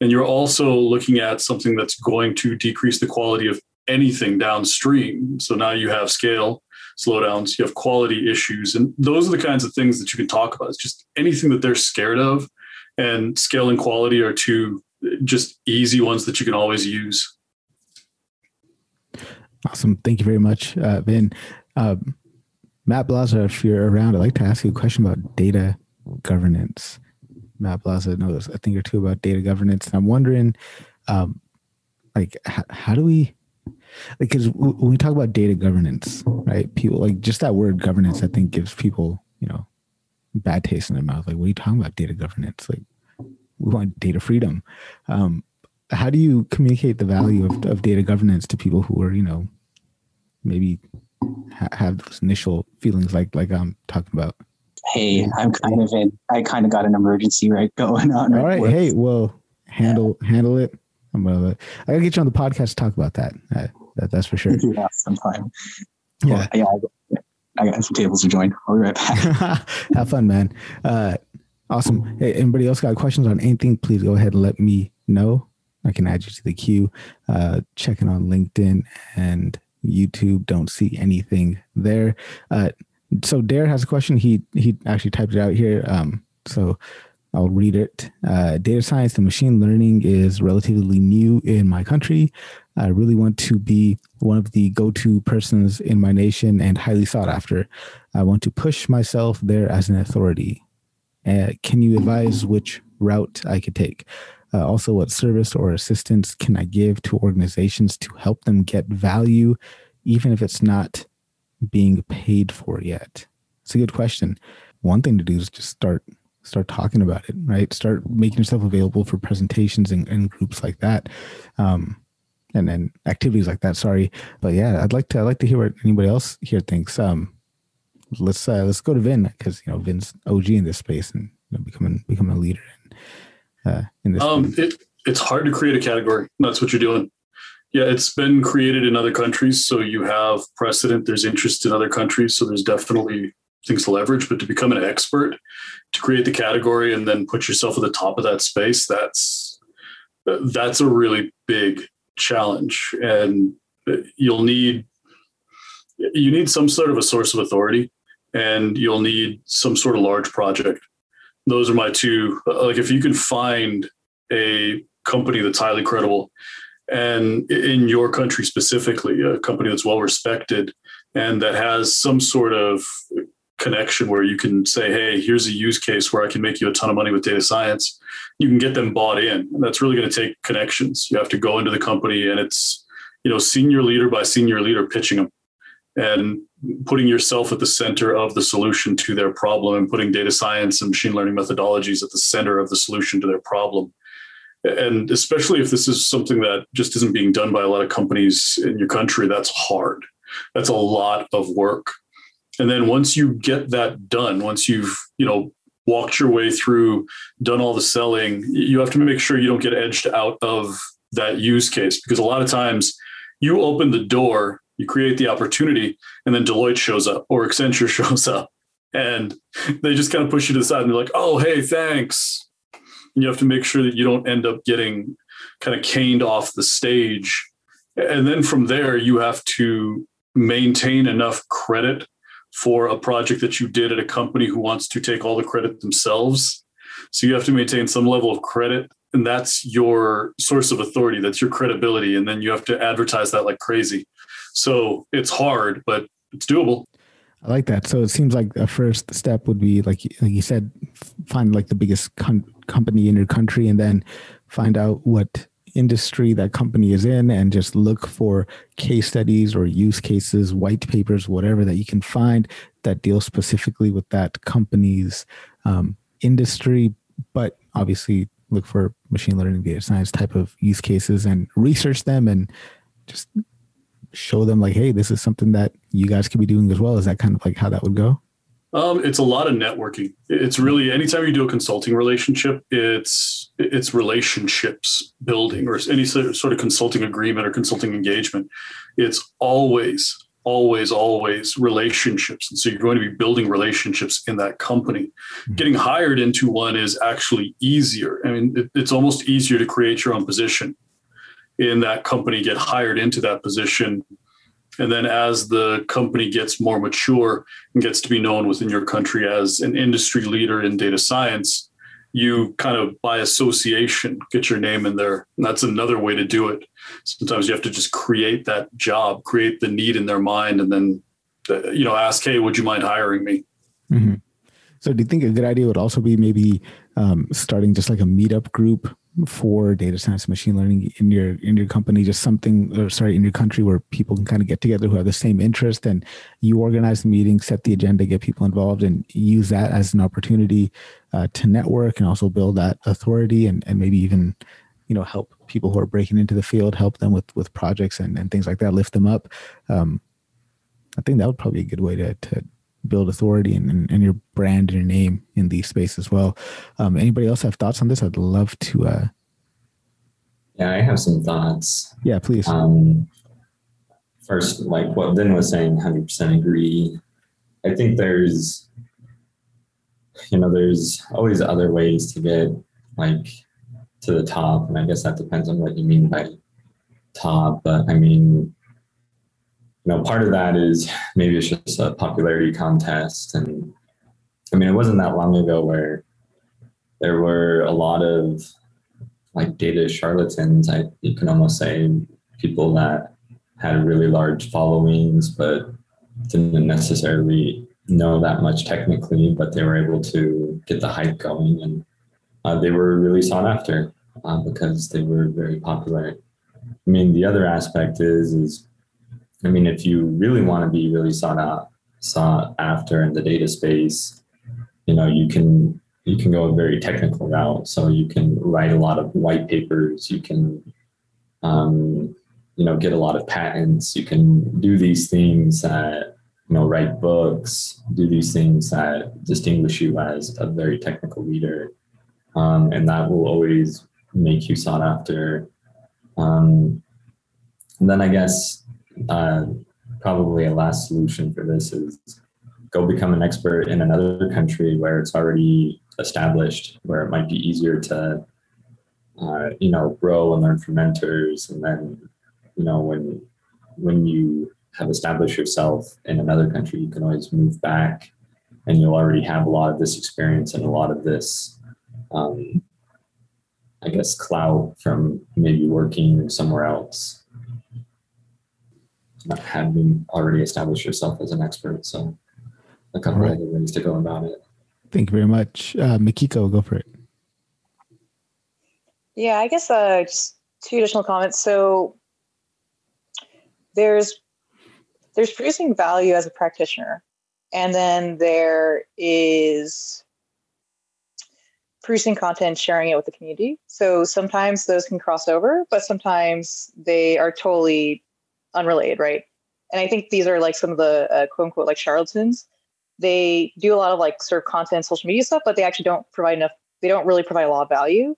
And you're also looking at something that's going to decrease the quality of anything downstream. So now you have scale slowdowns, you have quality issues. And those are the kinds of things that you can talk about. It's just anything that they're scared of. And scale and quality are two just easy ones that you can always use. Awesome. Thank you very much, uh, Vin. Um, Matt Blasa, if you're around, I'd like to ask you a question about data governance. Matt Blasa knows a thing or two about data governance. And I'm wondering, um, like, how, how do we, like, because when we talk about data governance, right, people like just that word governance, I think gives people, you know, bad taste in their mouth. Like, what are you talking about data governance? Like, we want data freedom. Um, how do you communicate the value of, of data governance to people who are, you know, maybe ha- have those initial feelings like like I'm talking about? Hey, I'm kind of in. I kind of got an emergency right (laughs) going on. All right. hey, well, handle yeah. handle it. I'm gonna. I gotta get you on the podcast to talk about that. Uh, that that's for sure. (laughs) yeah, sometime. Yeah. Yeah. I got some tables to join. I'll be right back. (laughs) Have fun, man. Uh, awesome. Hey, anybody else got questions on anything? Please go ahead and let me know. I can add you to the queue. Uh, checking on LinkedIn and YouTube. Don't see anything there. Uh, so Dare has a question. He he actually typed it out here. Um, so I'll read it. Uh, data science and machine learning is relatively new in my country. I really want to be one of the go-to persons in my nation and highly sought after. I want to push myself there as an authority. Uh, can you advise which route I could take? Uh, also, what service or assistance can I give to organizations to help them get value, even if it's not being paid for yet? It's a good question. One thing to do is just start start talking about it, right? Start making yourself available for presentations and, and groups like that. Um, and then activities like that. Sorry, but yeah, I'd like to I'd like to hear what anybody else here thinks. Um, let's uh, let's go to Vin because you know Vin's OG in this space and you know, becoming becoming a leader uh, in this. Um, it, it's hard to create a category. That's what you're doing. Yeah, it's been created in other countries, so you have precedent. There's interest in other countries, so there's definitely things to leverage. But to become an expert, to create the category and then put yourself at the top of that space, that's that's a really big challenge, and you'll need you need some sort of a source of authority and you'll need some sort of large project. Those are my two. Like if you can find a company that's highly credible and in your country specifically, a company that's well respected and that has some sort of connection where you can say, hey, here's a use case where I can make you a ton of money with data science. You can get them bought in. And that's really going to take connections. You have to go into the company and it's, you know, senior leader by senior leader pitching them and putting yourself at the center of the solution to their problem and putting data science and machine learning methodologies at the center of the solution to their problem. And especially if this is something that just isn't being done by a lot of companies in your country, that's hard. That's a lot of work. And then once you get that done, once you've, you know, walked your way through, done all the selling, you have to make sure you don't get edged out of that use case because a lot of times you open the door you create the opportunity and then deloitte shows up or accenture (laughs) shows up and they just kind of push you to the side and they're like oh hey thanks. And you have to make sure that you don't end up getting kind of caned off the stage. And then from there you have to maintain enough credit for a project that you did at a company who wants to take all the credit themselves. So you have to maintain some level of credit and that's your source of authority that's your credibility and then you have to advertise that like crazy so it's hard, but it's doable. I like that. So it seems like a first step would be like, like you said, find like the biggest company in your country, and then find out what industry that company is in, and just look for case studies or use cases, white papers, whatever that you can find that deal specifically with that company's um, industry. But obviously, look for machine learning, data science type of use cases, and research them, and just show them like, hey, this is something that you guys could be doing as well? Is that kind of like how that would go? Um, it's a lot of networking. It's really anytime you do a consulting relationship, it's it's relationships building or any sort of consulting agreement or consulting engagement. It's always, always, always relationships. And so you're going to be building relationships in that company. Mm-hmm. Getting hired into one is actually easier. I mean, it, it's almost easier to create your own position in that company get hired into that position. And then as the company gets more mature and gets to be known within your country as an industry leader in data science, you kind of by association get your name in there. And that's another way to do it. Sometimes you have to just create that job, create the need in their mind, and then uh, you know ask, "Hey, would you mind hiring me?" Mm-hmm. So, do you think a good idea would also be maybe um, starting just like a meetup group for data science and machine learning in your in your company just something or sorry in your country where people can kind of get together who have the same interest and you organize the meeting set the agenda get people involved and use that as an opportunity uh, to network and also build that authority and, and maybe even you know help people who are breaking into the field help them with with projects and, and things like that lift them up. Um, i think that would probably be a good way to, to build authority and, and, and, your brand and your name in the space as well. Um, anybody else have thoughts on this? I'd love to. Uh... Yeah, I have some thoughts. Yeah, please. Um, first, like what Vin was saying, 100% agree. I think there's, you know, there's always other ways to get like to the top. And I guess that depends on what you mean by top. But I mean, know, part of that is maybe it's just a popularity contest. And I mean, it wasn't that long ago where there were a lot of like data charlatans, I you can almost say people that had really large followings, but didn't necessarily know that much technically, but they were able to get the hype going and uh, they were really sought after. uh, because they were very popular. I mean, the other aspect is is I mean, if you really want to be really sought out, sought after in the data space, you know, you can you can go a very technical route. So you can write a lot of white papers. You can, um, you know, get a lot of patents. You can do these things that you know, write books, do these things that distinguish you as a very technical leader, um, and that will always make you sought after. Um, and then I guess uh, probably a last solution for this is go become an expert in another country where it's already established, where it might be easier to, uh, you know, grow and learn from mentors. And then, you know, when when you have established yourself in another country, you can always move back, and you'll already have a lot of this experience and a lot of this, um, I guess, clout from maybe working somewhere else not having already established yourself as an expert. So a couple right. other ways to go about it. Thank you very much. Uh, Mikiko, go for it. Yeah, I guess uh, just two additional comments. So there's there's producing value as a practitioner, and then there is producing content, sharing it with the community. So sometimes those can cross over, but sometimes they are totally unrelated, right? And I think these are like some of the uh, quote unquote like charlatans. They do a lot of like sort of content, social media stuff, but they actually don't provide enough. They don't really provide a lot of value,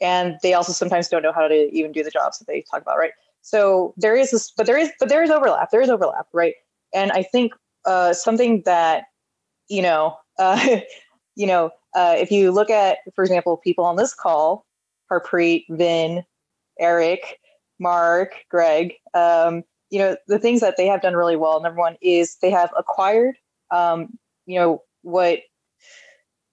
and they also sometimes don't know how to even do the jobs that they talk about, right? So there is this, but there is, but there is overlap. There is overlap, right? And I think uh, something that you know, (laughs) uh, you know, uh, if you look at, for example, people on this call, Harpreet, Vin, Eric, Mark, Greg, um, you know, the things that they have done really well, number one, is they have acquired, um, you know, what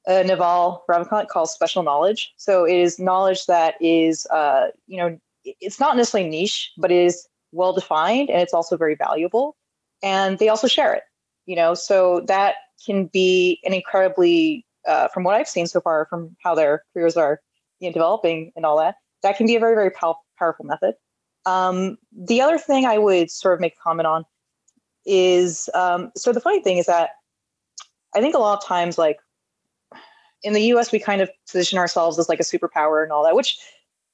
uh, Naval Ravikant calls special knowledge. So it is knowledge that is, uh, you know, it's not necessarily niche, but it is well defined and it's also very valuable. And they also share it, you know, so that can be an incredibly, uh, from what I've seen so far, from how their careers are you know, developing and all that, that can be a very, very pow- powerful method. Um, the other thing I would sort of make a comment on is um, so the funny thing is that I think a lot of times, like in the US, we kind of position ourselves as like a superpower and all that, which,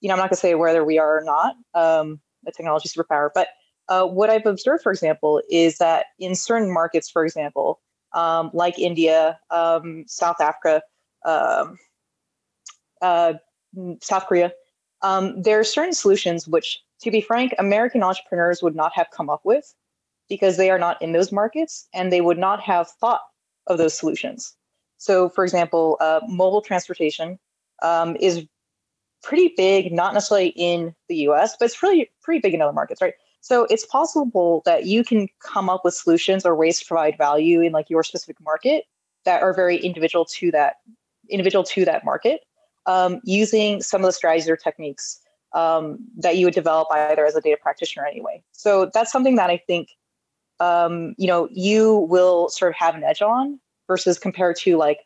you know, I'm not going to say whether we are or not um, a technology superpower, but uh, what I've observed, for example, is that in certain markets, for example, um, like India, um, South Africa, um, uh, South Korea, um, there are certain solutions which to be frank, American entrepreneurs would not have come up with because they are not in those markets and they would not have thought of those solutions. So, for example, uh, mobile transportation um, is pretty big, not necessarily in the US, but it's really pretty big in other markets, right? So it's possible that you can come up with solutions or ways to provide value in like your specific market that are very individual to that individual to that market um, using some of the strategies or techniques um, that you would develop either as a data practitioner anyway. So that's something that I think um, you know you will sort of have an edge on versus compared to like,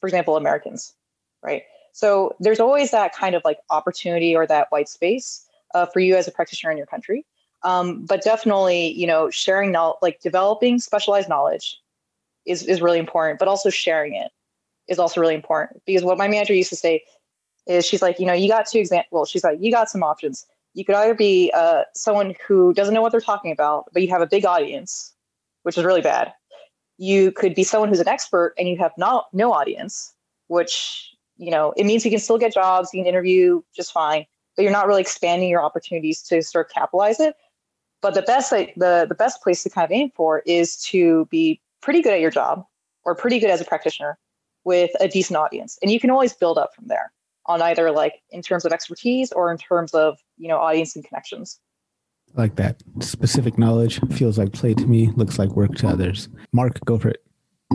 for example, Americans, right? So there's always that kind of like opportunity or that white space uh, for you as a practitioner in your country. Um, but definitely, you know, sharing knowledge, like developing specialized knowledge, is is really important. But also sharing it is also really important because what my manager used to say is she's like, you know, you got two examples. Well, she's like, you got some options. You could either be uh, someone who doesn't know what they're talking about, but you have a big audience, which is really bad. You could be someone who's an expert and you have no no audience, which you know it means you can still get jobs, you can interview just fine, but you're not really expanding your opportunities to sort of capitalize it. But the best the the best place to kind of aim for is to be pretty good at your job or pretty good as a practitioner with a decent audience, and you can always build up from there on either like in terms of expertise or in terms of you know audience and connections. Like that. Specific knowledge feels like play to me looks like work to others. Mark go for it.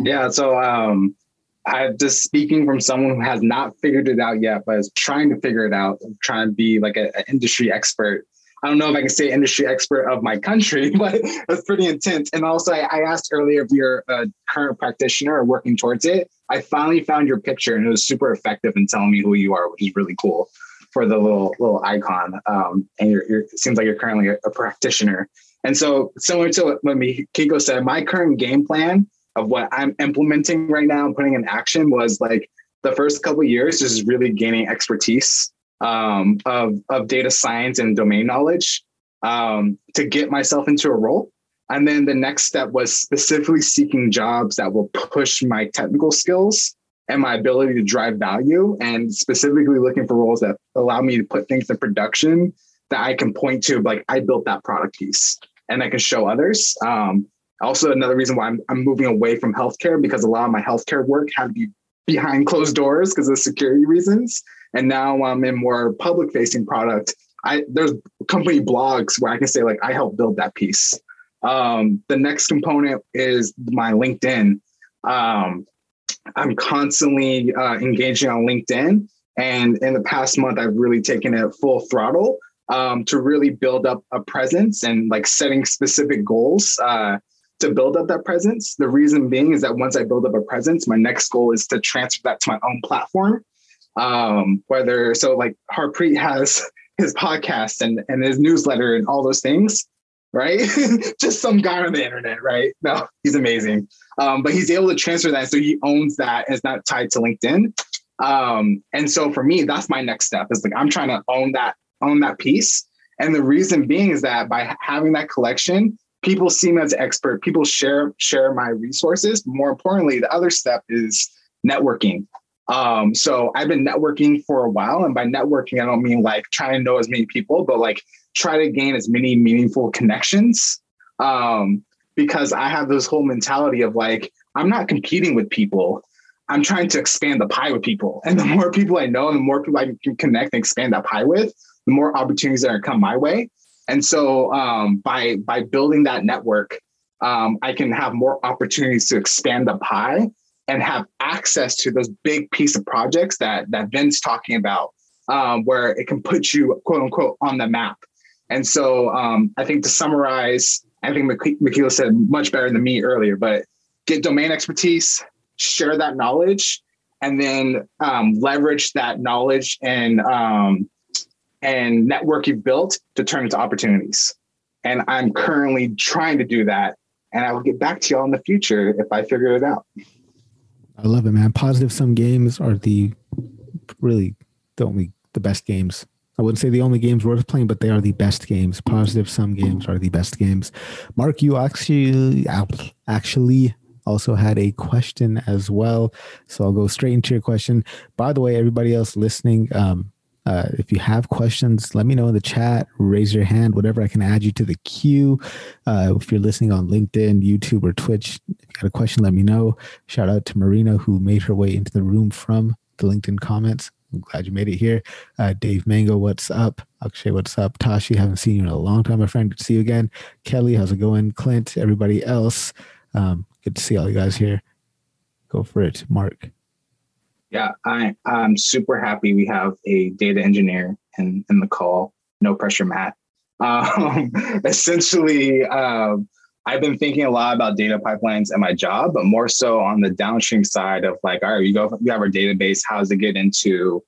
Yeah so um i'm just speaking from someone who has not figured it out yet but is trying to figure it out trying to be like an industry expert. I don't know if I can say industry expert of my country, (laughs) but that's pretty intense. And also, I, I asked earlier if you're a current practitioner or working towards it. I finally found your picture and it was super effective in telling me who you are, which is really cool. for the little little icon. Um, and you're, you're, it seems like you're currently a, a practitioner. And so, similar to what Kiko said, my current game plan of what I'm implementing right now and putting in action was like the first couple years is really gaining expertise um, of of data science and domain knowledge um, to get myself into a role. And then the next step was specifically seeking jobs that will push my technical skills and my ability to drive value, and specifically looking for roles that allow me to put things in production that I can point to, like I built that product piece and I can show others. Um, also, another reason why I'm, I'm moving away from healthcare because a lot of my healthcare work had to be behind closed doors because of security reasons. And now I'm in more public facing product. I there's company blogs where I can say like I helped build that piece. Um, the next component is my LinkedIn. Um, I'm constantly uh, engaging on LinkedIn, and in the past month, I've really taken it full throttle um, to really build up a presence and like setting specific goals uh, to build up that presence. The reason being is that once I build up a presence, my next goal is to transfer that to my own platform. Um, whether so, like Harpreet has (laughs) his podcast and and his newsletter and all those things right? (laughs) Just some guy on the internet, right? No, he's amazing. Um, but he's able to transfer that. So he owns that it's not tied to LinkedIn. Um, and so for me, that's my next step is like, I'm trying to own that, own that piece. And the reason being is that by having that collection, people see me as expert, people share, share my resources. More importantly, the other step is networking. Um, so I've been networking for a while. And by networking, I don't mean like trying to know as many people, but like try to gain as many meaningful connections um, because I have this whole mentality of like, I'm not competing with people. I'm trying to expand the pie with people. And the (laughs) more people I know, and the more people I can connect and expand that pie with, the more opportunities that are come my way. And so um, by by building that network, um, I can have more opportunities to expand the pie and have access to those big piece of projects that that Vin's talking about, um, where it can put you quote unquote on the map. And so um, I think to summarize, I think Mikiko said much better than me earlier, but get domain expertise, share that knowledge, and then um, leverage that knowledge and um, and network you've built to turn into opportunities. And I'm currently trying to do that. And I will get back to y'all in the future if I figure it out. I love it, man. Positive sum games are the really the only the best games I wouldn't say the only games worth playing, but they are the best games. Positive sum games are the best games. Mark, you actually actually also had a question as well, so I'll go straight into your question. By the way, everybody else listening, um, uh, if you have questions, let me know in the chat. Raise your hand, whatever I can add you to the queue. Uh, if you're listening on LinkedIn, YouTube, or Twitch, if you got a question, let me know. Shout out to Marina who made her way into the room from the LinkedIn comments. I'm glad you made it here. Uh, Dave Mango, what's up? Akshay, what's up? Tashi, haven't seen you in a long time, my friend. Good to see you again. Kelly, how's it going? Clint, everybody else. Um, good to see all you guys here. Go for it, Mark. Yeah, I, I'm super happy we have a data engineer in, in the call. No pressure, Matt. (laughs) Um, essentially, um, I've been thinking a lot about data pipelines and my job, but more so on the downstream side of like, all right, we go, we have our database. How does it get into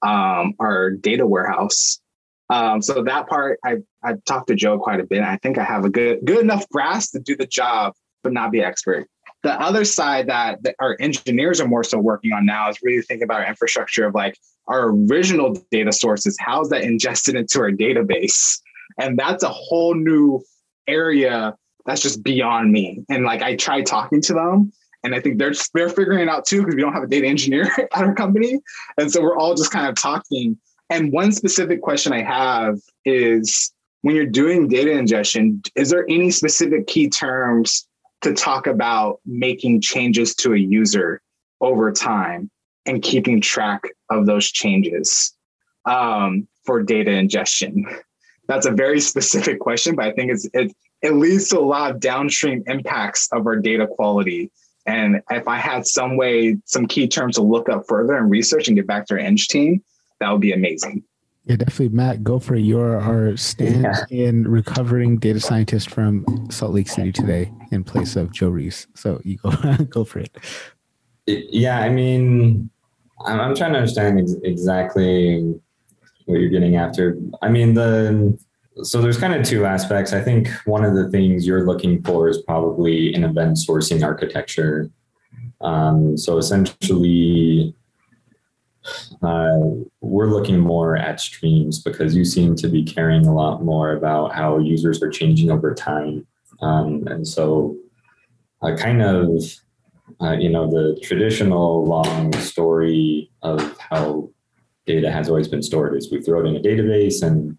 um, our data warehouse? Um, so that part, I I've talked to Joe quite a bit. I think I have a good good enough grasp to do the job, but not be expert. The other side that, that our engineers are more so working on now is really thinking about our infrastructure of like our original data sources. How's that ingested into our database? And that's a whole new area that's just beyond me. And like I tried talking to them and I think they're they're figuring it out too because we don't have a data engineer (laughs) at our company. And so we're all just kind of talking. And one specific question I have is when you're doing data ingestion, is there any specific key terms to talk about making changes to a user over time and keeping track of those changes um, for data ingestion? (laughs) That's a very specific question, but I think it's it, it leads to a lot of downstream impacts of our data quality. And if I had some way, some key terms to look up further and research and get back to our Eng team, that would be amazing. Yeah, definitely, Matt. Go for it. You're our stand yeah. in recovering data scientist from Salt Lake City today in place of Joe Reis. So you go (laughs) go for it. Yeah, I mean, I'm, I'm trying to understand ex- exactly what you're getting after. I mean, the so there's kind of two aspects. I think one of the things you're looking for is probably an event sourcing architecture. Um, so essentially, uh, we're looking more at streams because you seem to be caring a lot more about how users are changing over time. Um, and so, uh, kind of, uh, you know, the traditional long story of how data has always been stored is we throw it in a database and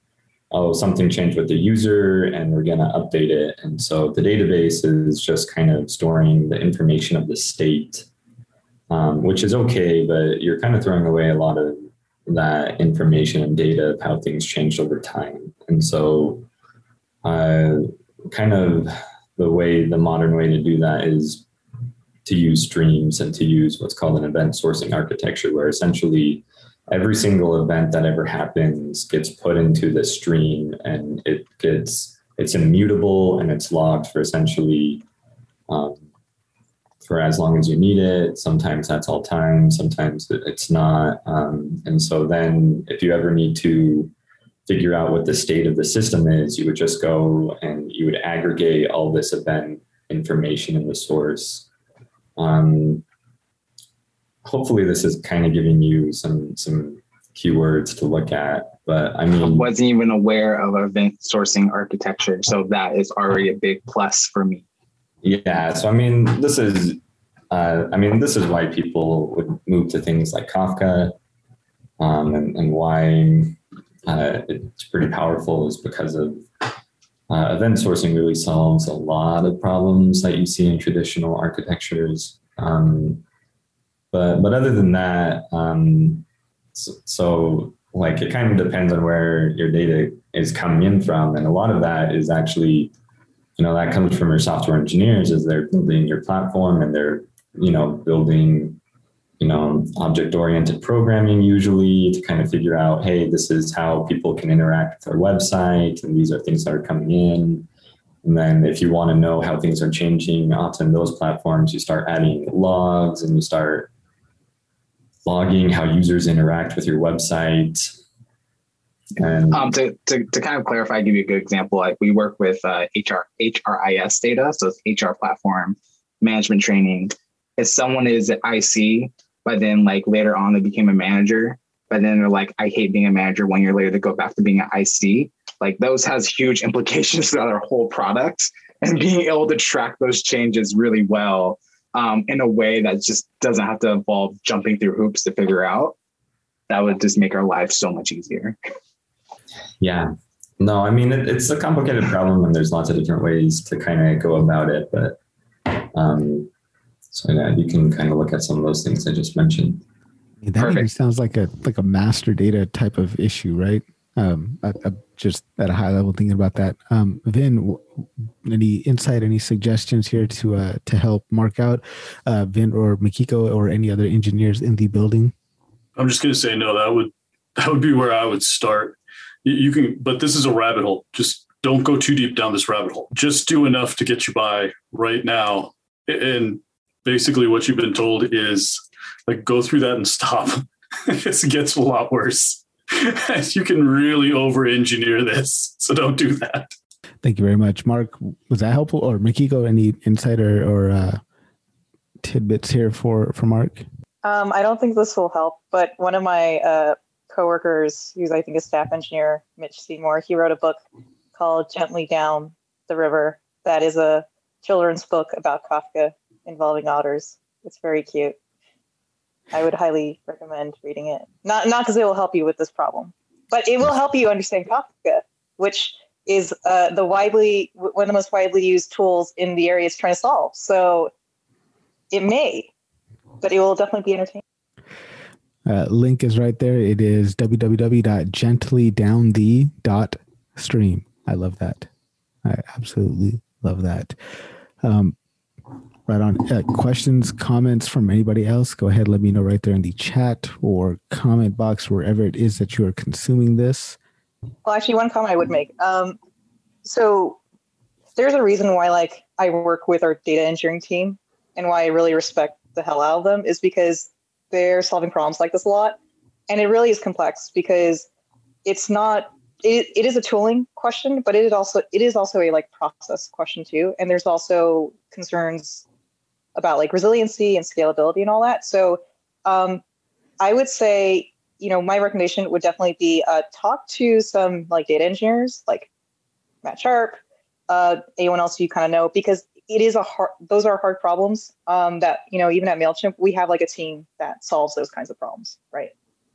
oh something changed with the user and we're going to update it. And so the database is just kind of storing the information of the state um, which is okay but you're kind of throwing away a lot of that information and data of how things changed over time. And so uh, kind of the way the modern way to do that is to use streams and to use what's called an event sourcing architecture where essentially every single event that ever happens gets put into the stream and it gets it's immutable and it's logged for essentially um, for as long as you need it. Sometimes that's all time sometimes it's not. Um, and so then if you ever need to figure out what the state of the system is you would just go and you would aggregate all this event information in the source. Um, hopefully this is kind of giving you some some keywords to look at. But I mean, I wasn't even aware of event sourcing architecture, so that is already a big plus for me. Yeah, so I mean, this is, uh, I mean, this is why people would move to things like Kafka, um, and, and why uh, it's pretty powerful is because of uh, event sourcing really solves a lot of problems that you see in traditional architectures. Um, but but other than that, um, so, so like it kind of depends on where your data is coming in from, and a lot of that is actually, you know, that comes from your software engineers as they're building your platform and they're you know building you know object oriented programming usually to kind of figure out hey this is how people can interact with our website and these are things that are coming in. And then if you want to know how things are changing often those platforms you start adding logs and you start logging how users interact with your website. And um, to, to, to kind of clarify, give you a good example, like we work with uh, HR, HRIS data, so it's HR platform management training. If someone is at IC, but then like later on they became a manager, but then they're like, I hate being a manager. One year later, they go back to being an IC. Like those has huge (laughs) implications to our whole product, and being able to track those changes really well um, in a way that just doesn't have to involve jumping through hoops to figure out, that would just make our lives so much easier. Yeah. No, I mean, it, it's a complicated problem and there's lots of different ways to kind of go about it. But um, so yeah, you can kind of look at some of those things I just mentioned. that even sounds like a like a master data type of issue, right? Um, I, I just at a high level thinking about that. Um, Vin, any insight, any suggestions here to uh, to help mark out uh, Vin or Mikiko or any other engineers in the building? I'm just going to say no. That would that would be where I would start. You can, but this is a rabbit hole. Just don't go too deep down this rabbit hole. Just do enough to get you by right now. And basically, what you've been told is like go through that and stop. (laughs) it gets a lot worse. (laughs) you can really over engineer this. So don't do that. Thank you very much. Mark, was that helpful? Or Mikiko, any insight or, or uh, tidbits here for, for Mark? Um, I don't think this will help, but one of my uh, coworkers, who's I think a staff engineer, Mitch Seymour, he wrote a book called Gently Down the River. That is a children's book about Kafka involving otters. It's very cute. I would highly recommend reading it. Not not because it will help you with this problem, but it will help you understand Kafka, which is uh, the widely one of the most widely used tools in the area it's trying to solve. So it may, but it will definitely be entertaining. Uh, link is right there. It is www.gentlydownthee.stream. I love that. I absolutely love that. Um, right on. Uh, questions, comments from anybody else? Go ahead, let me know right there in the chat or comment box, wherever it is that you are consuming this. Well, actually, one comment I would make. Um, so there's a reason why, like, I work with our data engineering team, and why I really respect the hell out of them is because they're solving problems like this a lot, and it really is complex because it's not it, it is a tooling question, but it is also it is also a like process question too. And there's also concerns about like resiliency and scalability and all that. So um, I would say, you know, my recommendation would definitely be uh, talk to some like data engineers, like Matt Sharp, uh, anyone else you kind of know, because it is a hard. Those are hard problems. Um, that you know, even at Mailchimp, we have like a team that solves those kinds of problems, right?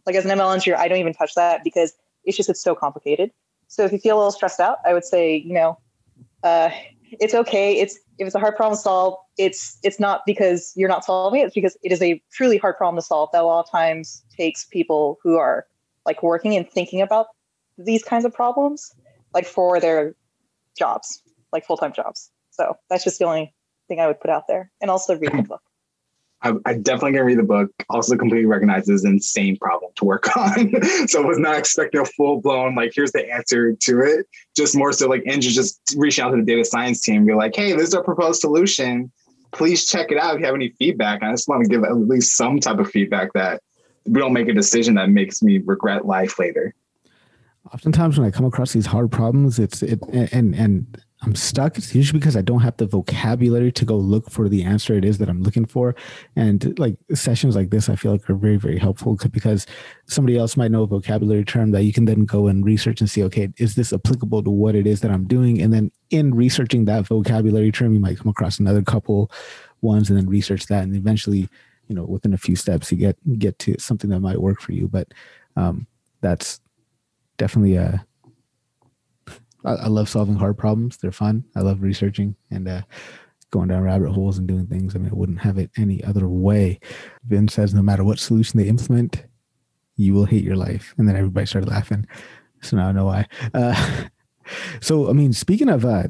Like as an ML engineer, I don't even touch that because it's just it's so complicated. So if you feel a little stressed out, I would say, you know, uh, it's okay. It's if it's a hard problem to solve, it's it's not because you're not solving it. It's because it is a truly hard problem to solve that a lot of times takes people who are like working and thinking about these kinds of problems, like for their jobs, like full time jobs. So that's just the only thing I would put out there. And also read the book. I, definitely gonna read the book. Also, completely recognize this insane problem to work (laughs) on. so, I was not expecting a full blown like here's the answer to it. Just more so like Andrew just reach out to the data science team, be like, hey, this is our proposed solution. Please check it out if you have any feedback. I just want to give at least some type of feedback that we don't make a decision that makes me regret life later. Oftentimes, when I come across these hard problems, it's it and and I'm stuck, it's usually because I don't have the vocabulary to go look for the answer it is that I'm looking for. And like sessions like this, I feel like are very, very helpful because somebody else might know a vocabulary term that you can then go and research and see, okay, is this applicable to what it is that I'm doing? And then in researching that vocabulary term, you might come across another couple ones and then research that. And eventually, you know, within a few steps, you get, get to something that might work for you. But um, that's definitely a, I, I, love solving hard problems. They're fun. I love researching and uh, going down rabbit holes and doing things. I mean, I wouldn't have it any other way. Vin says no matter what solution they implement, you will hate your life. And then everybody started laughing. So now I know why. Uh, (laughs) so, I mean, speaking of uh,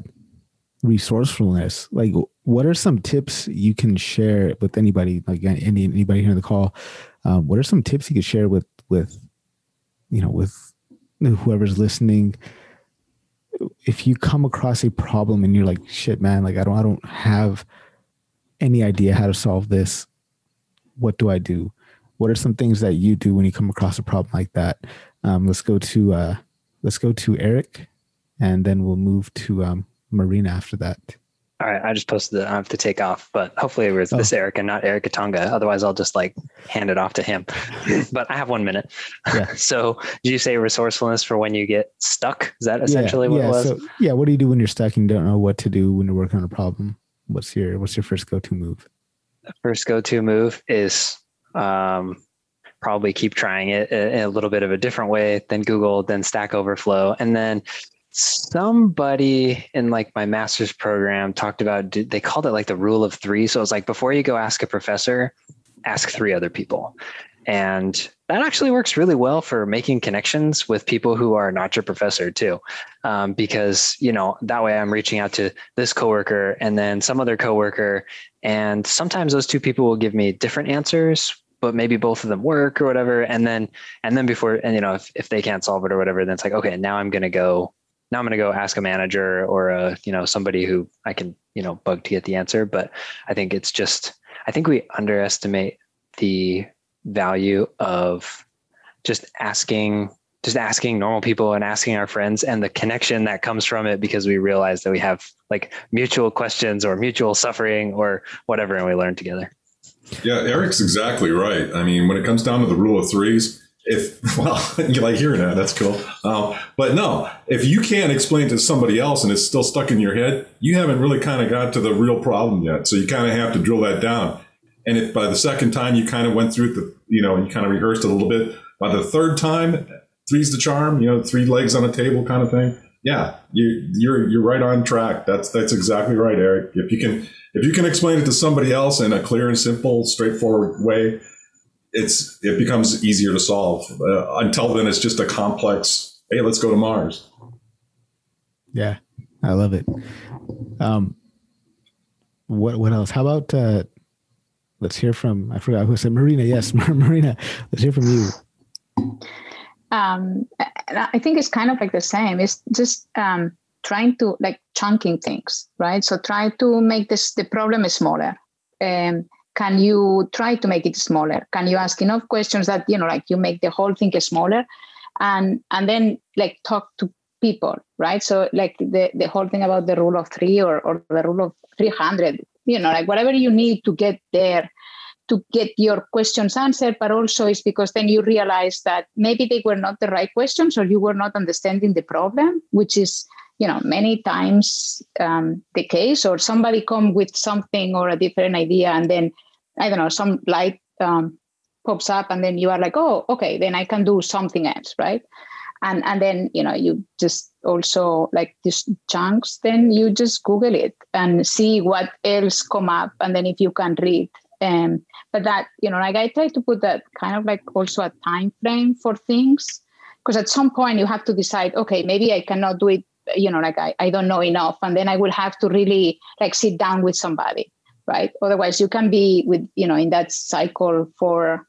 resourcefulness, like what are some tips you can share with anybody, like any, anybody here in the call? Um, what are some tips you could share with, with, you know, with whoever's listening if you come across a problem and you're like, shit, man, like I don't, I don't have any idea how to solve this. What do I do? What are some things that you do when you come across a problem like that? Um, let's go to, uh, let's go to Eric and then we'll move to um, Marina after that. All right, I just posted it. I have to take off, but hopefully it was oh. this Eric and not Eric Katonga. Otherwise, I'll just like hand it off to him. (laughs) but I have one minute. Yeah. (laughs) so, did you say resourcefulness for when you get stuck? Is that essentially yeah, what yeah. it was? So, yeah. What do you do when you're stuck and you don't know what to do when you're working on a problem? What's your What's your first go to move? First go to move is um, probably keep trying it in a little bit of a different way than Google, then Stack Overflow, and then somebody in like my master's program talked about they called it like the rule of three. So it was like before you go ask a professor ask three other people. And that actually works really well for making connections with people who are not your professor too. Um, because you know that way i'm reaching out to this coworker and then some other coworker. And sometimes those two people will give me different answers but maybe both of them work or whatever. And then and then before and you know if, if they can't solve it or whatever then it's like okay now i'm going to go now I'm going to go ask a manager or a, you know, somebody who I can, you know, bug to get the answer. But I think it's just, I think we underestimate the value of just asking, just asking normal people and asking our friends and the connection that comes from it because we realize that we have like mutual questions or mutual suffering or whatever, and we learn together. Yeah, Eric's exactly right. I mean, when it comes down to the rule of threes, if (laughs) well (laughs) you like hearing that that's cool. Um, but no if you can't explain to somebody else and it's still stuck in your head you haven't really kind of got to the real problem yet. So you kind of have to drill that down. And if by the second time you kind of went through the you know you kind of rehearsed it a little bit. By the third time three's the charm you know three legs on a table kind of thing. Yeah you you're you're right on track. That's that's exactly right eric. If you can if you can explain it to somebody else in a clear and simple straightforward way it's it becomes easier to solve. Uh, until then, it's just a complex. Hey, let's go to Mars. Yeah, I love it. Um, what what else? How about uh, let's hear from I forgot who said Marina. Yes, (laughs) Marina. Let's hear from you. Um, I think it's kind of like the same. It's just um, trying to like chunking things, right? So try to make this the problem smaller. Um, can you try to make it smaller? Can you ask enough questions that you know like you make the whole thing smaller? And and then like talk to people right? So like the the whole thing about the rule of three or, or the rule of 300 you know like whatever you need to get there to get your questions answered but also it's because then you realize that maybe they were not the right questions or you were not understanding the problem which is you know many times um, the case or somebody come with something or a different idea and then i don't know some light um, pops up and then you are like oh okay then i can do something else right? And and then you know you just also like these chunks then you just google it and see what else come up and then if you can read um, but that you know like i try to put that kind of like also a time frame for things because at some point you have to decide okay maybe i cannot do it you know like I, I don't know enough and then i will have to really like sit down with somebody right? Otherwise you can be with you know in that cycle for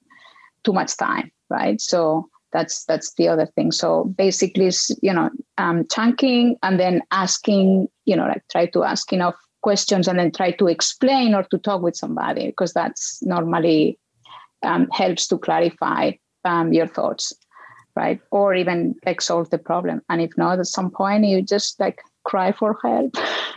too much time right? So that's that's the other thing. So basically you know um, chunking and then asking you know like try to ask enough questions and then try to explain or to talk with somebody because that's normally um, helps to clarify um, your thoughts right? Or even like solve the problem. And if not at some point you just like cry for help. (laughs)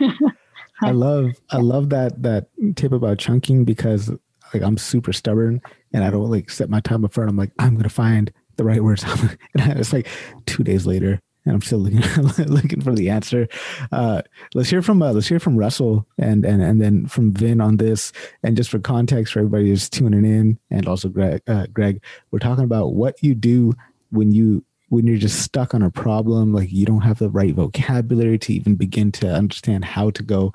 I love i love that that tip about chunking because like i'm super stubborn and i don't like set my time up front i'm like i'm gonna find the right words. (laughs) And it's like two days later and i'm still looking (laughs) looking for the answer. Uh, let's hear from uh, let's hear from russell and and and then from vin on this. And just for context for everybody who's tuning in and also greg uh, greg we're talking about what you do when you when you're just stuck on a problem like you don't have the right vocabulary to even begin to understand how to go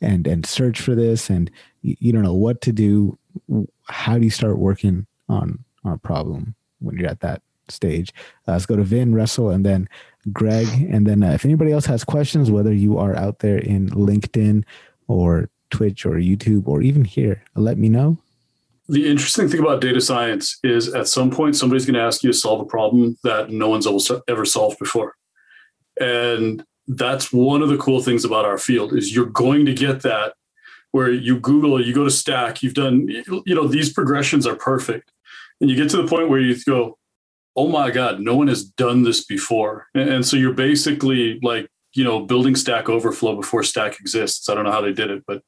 and and search for this and you, don't know what to do. How do you start working on on a problem when you're at that stage? Uh, let's go to vin russell and then greg. And then uh, if anybody else has questions whether you are out there in linkedin or twitch or youtube or even here let me know the interesting thing about data science is at some point somebody's going to ask you to solve a problem that no one's ever solved before. And that's one of the cool things about our field is you're going to get that where you google you go to stack you've done you know these progressions are perfect. And you get to the point where you go oh my god no one has done this before. And, so you're basically like you know building stack overflow before stack exists. I don't know how they did it but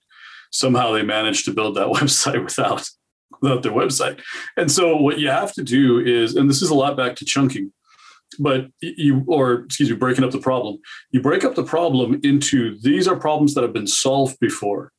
somehow they managed to build that (laughs) website without without their website. And so what you have to do is, and this is a lot back to chunking, but you, or excuse me, breaking up the problem. You break up the problem into these are problems that have been solved before.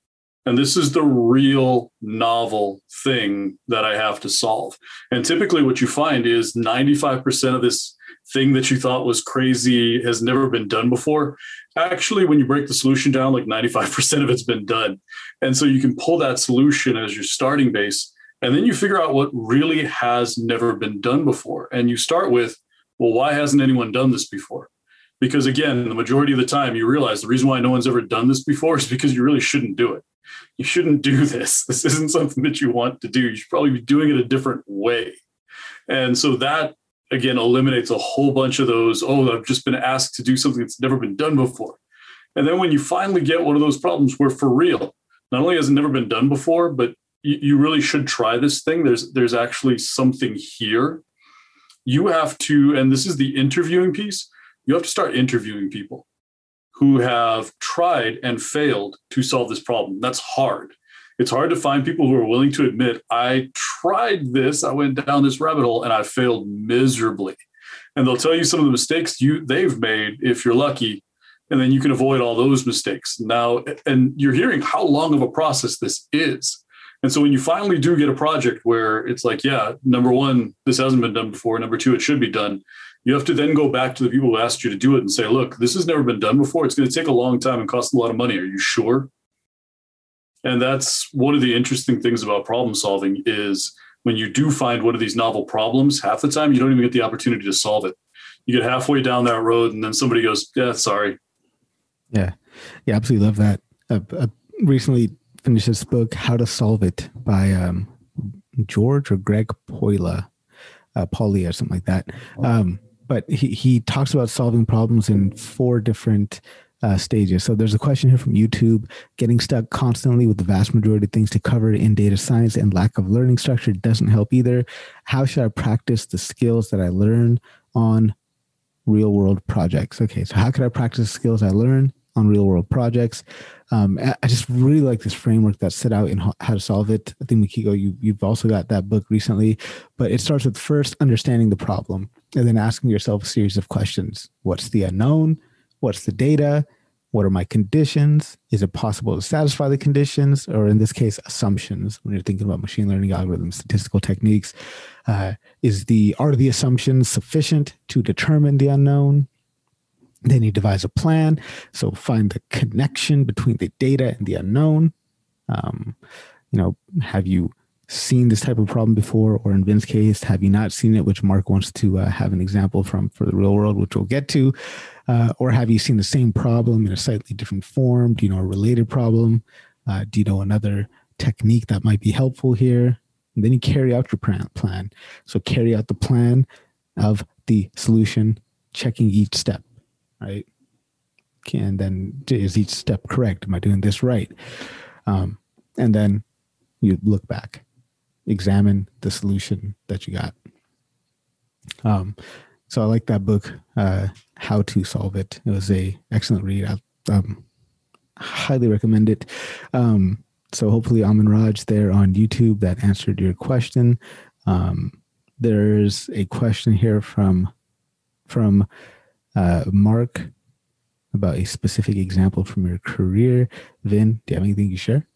And this is the real novel thing that I have to solve. And typically, what you find is 95% of this thing that you thought was crazy has never been done before. Actually, when you break the solution down, like 95% of it's been done. And so you can pull that solution as your starting base and then you figure out what really has never been done before. And you start with, well, why hasn't anyone done this before? Because again, the majority of the time you realize the reason why no one's ever done this before is because you really shouldn't do it. You shouldn't do (laughs) this. This isn't something that you want to do. You should probably be doing it a different way. And so that again eliminates a whole bunch of those, oh, I've just been asked to do something that's never been done before. And then when you finally get one of those problems where for real, not only has it never been done before, but you, you really should try this thing. There's there's actually something here. You have to, and this is the interviewing piece. You have to start interviewing people who have tried and failed to solve this problem. That's hard. It's hard to find people who are willing to admit, I tried this, I went down this rabbit hole and I failed miserably. And they'll tell you some of the mistakes you they've made if you're lucky, and then you can avoid all those mistakes. Now, and you're hearing how long of a process this is. And so when you finally do get a project where it's like, yeah, number one, this hasn't been done before. Number two, it should be done. You have to then go back to the people who asked you to do it and say, look, this has never been done before. It's going to take a long time and cost a lot of money. Are you sure? And that's one of the interesting things about problem solving is when you do find one of these novel problems, half the time you don't even get the opportunity to solve it. You get halfway down that road and then somebody goes, yeah, sorry. Yeah. Yeah, absolutely love that. Uh, uh, recently finished this book, How to Solve It, by um, George or Greg Polya, uh, Pauly or something like that. Um, but he, he talks about solving problems in four different uh, stages. So there's a question here from YouTube getting stuck constantly with the vast majority of things to cover in data science and lack of learning structure doesn't help either. How should I practice the skills that I learn on real world projects. Okay, so how could I practice skills I learn on real world projects? Um, I just really like this framework that's set out in how to solve it. I think Mikiko, you you've also got that book recently, but it starts with first understanding the problem and then asking yourself a series of questions. What's the unknown? What's the data? What are my conditions? Is it possible to satisfy the conditions? Or in this case, assumptions when you're thinking about machine learning algorithms, statistical techniques. Uh, is the are the assumptions sufficient to determine the unknown? Then you devise a plan. So find the connection between the data and the unknown. Um, you know, have you seen this type of problem before, or in Vin's case, have you not seen it? Which Mark wants to uh, have an example from for the real world, which we'll get to. Uh, or have you seen the same problem in a slightly different form? Do you know a related problem? Uh, do you know another technique that might be helpful here? And then you carry out your plan. So carry out the plan of the solution, checking each step, right? And then is each step correct? Am I doing this right? Um, and then you look back, examine the solution that you got. Um, so I like that book, uh, How to Solve It. It was a excellent read. I um, highly recommend it. Um, so hopefully Amin Raj there on YouTube that answered your question. Um, there's a question here from from uh, Mark about a specific example from your career. Vin, do you have anything to share?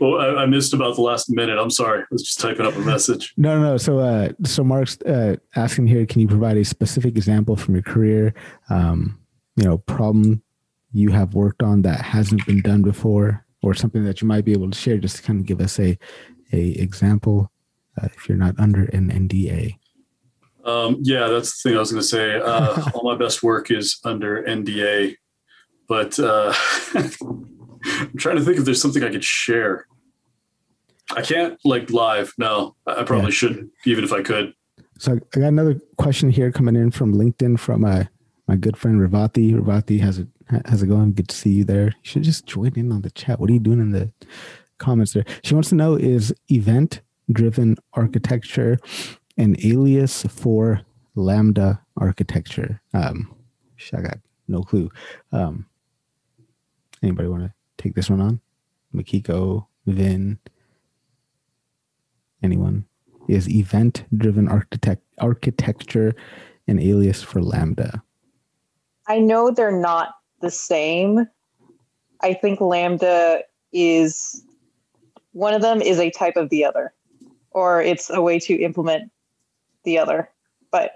well, I, I, missed about the last minute. I'm sorry. I was just typing up a message. (laughs) No, no, no. So, uh, so Mark's uh, asking here, can you provide a specific example from your career? Um, you know, problem you have worked on that hasn't been done before, or something that you might be able to share, just to kind of give us a a example, uh, if you're not under an NDA. Um, yeah, that's the thing I was going to say. Uh, all my best work is under NDA, but uh, (laughs) I'm trying to think if there's something I could share. I can't like live. No, I probably yeah. shouldn't, even if I could. So I got another question here coming in from LinkedIn from uh, my good friend Ravati. Ravati has it how's it going? Good to see you there. You should just join in on the chat. What are you doing in the comments there? She wants to know is event driven architecture an alias for lambda architecture? Um, I got no clue. Um, anybody want to take this one on? Mikiko, Vin, anyone? Is event driven architect architecture an alias for Lambda? I know they're not the same. I think Lambda is one of them is a type of the other, or it's a way to implement the other. But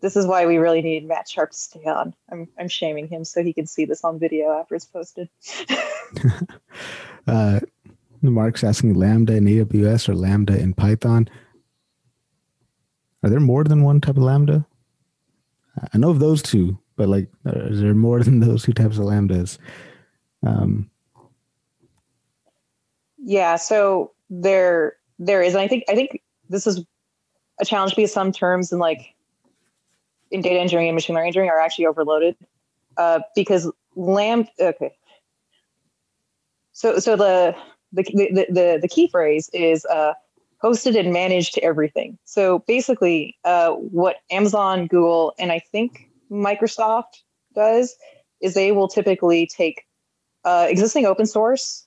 this is why we really need Matt Sharp to stay on. I'm I'm shaming him so he can see this on video after it's posted. (laughs) uh, Mark's asking Lambda in AWS or Lambda in Python. Are there more than one type of Lambda? I know of those two, but like, is there more than those two types of Lambdas? Um, yeah, so there there is, and I think I think this is a challenge because some terms in like in data engineering and machine learning engineering are actually overloaded uh, because lamb okay. So so the the the the, the key phrase is uh, hosted and managed everything. So basically uh, what amazon google and i think microsoft does is they will typically take uh, existing open source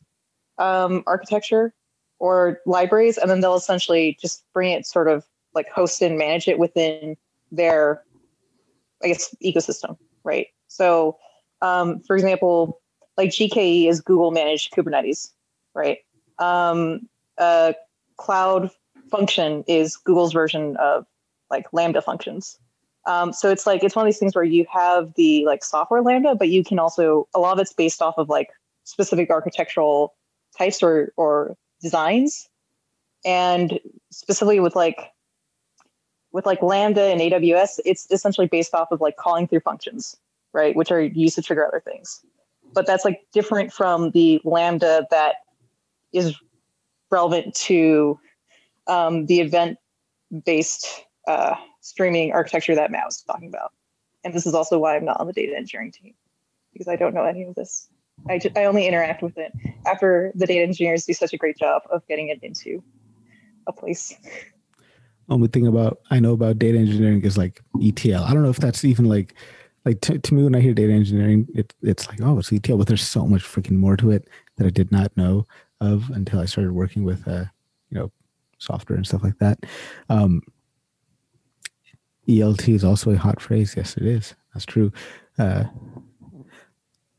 um, architecture or libraries and then they'll essentially just bring it sort of like host and manage it within their I guess ecosystem, right? So, um, for example, like GKE is Google managed Kubernetes, right? Um, Cloud Function is Google's version of like Lambda functions. Um, so it's like it's one of these things where you have the like software Lambda, but you can also a lot of it's based off of like specific architectural types or or designs, and specifically with like with like Lambda and AWS, it's essentially based off of like calling through functions, right? Which are used to trigger other things. But that's like different from the Lambda that is relevant to um, the event based uh, streaming architecture that Matt was talking about. And this is also why I'm not on the data engineering team because I don't know any of this. I, just, I only interact with it after the data engineers do such a great job of getting it into a place. Only thing about I know about data engineering is like ETL. I don't know if that's even like like to, to me when I hear data engineering, it, it's like oh it's ETL, but there's so much freaking more to it that I did not know of until I started working with uh you know software and stuff like that. Um, ELT is also a hot phrase. Yes, it is. That's true. Uh,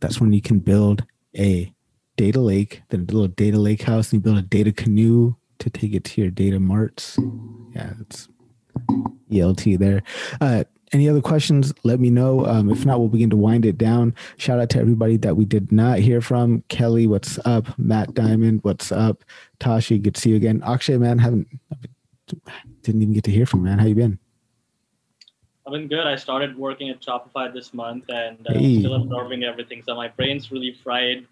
that's when you can build a data lake, then a little data lake house, and you build a data canoe to take it to your data marts. Yeah, it's ELT there. Uh, any other questions? Let me know. Um, if not, we'll begin to wind it down. Shout out to everybody that we did not hear from. Kelly, what's up? Matt Diamond, what's up? Tashi, good to see you again. Akshay, man, haven't didn't even get to hear from man. How you been? I've been good. I started working at Shopify this month and uh, hey. still absorbing everything. So my brain's really fried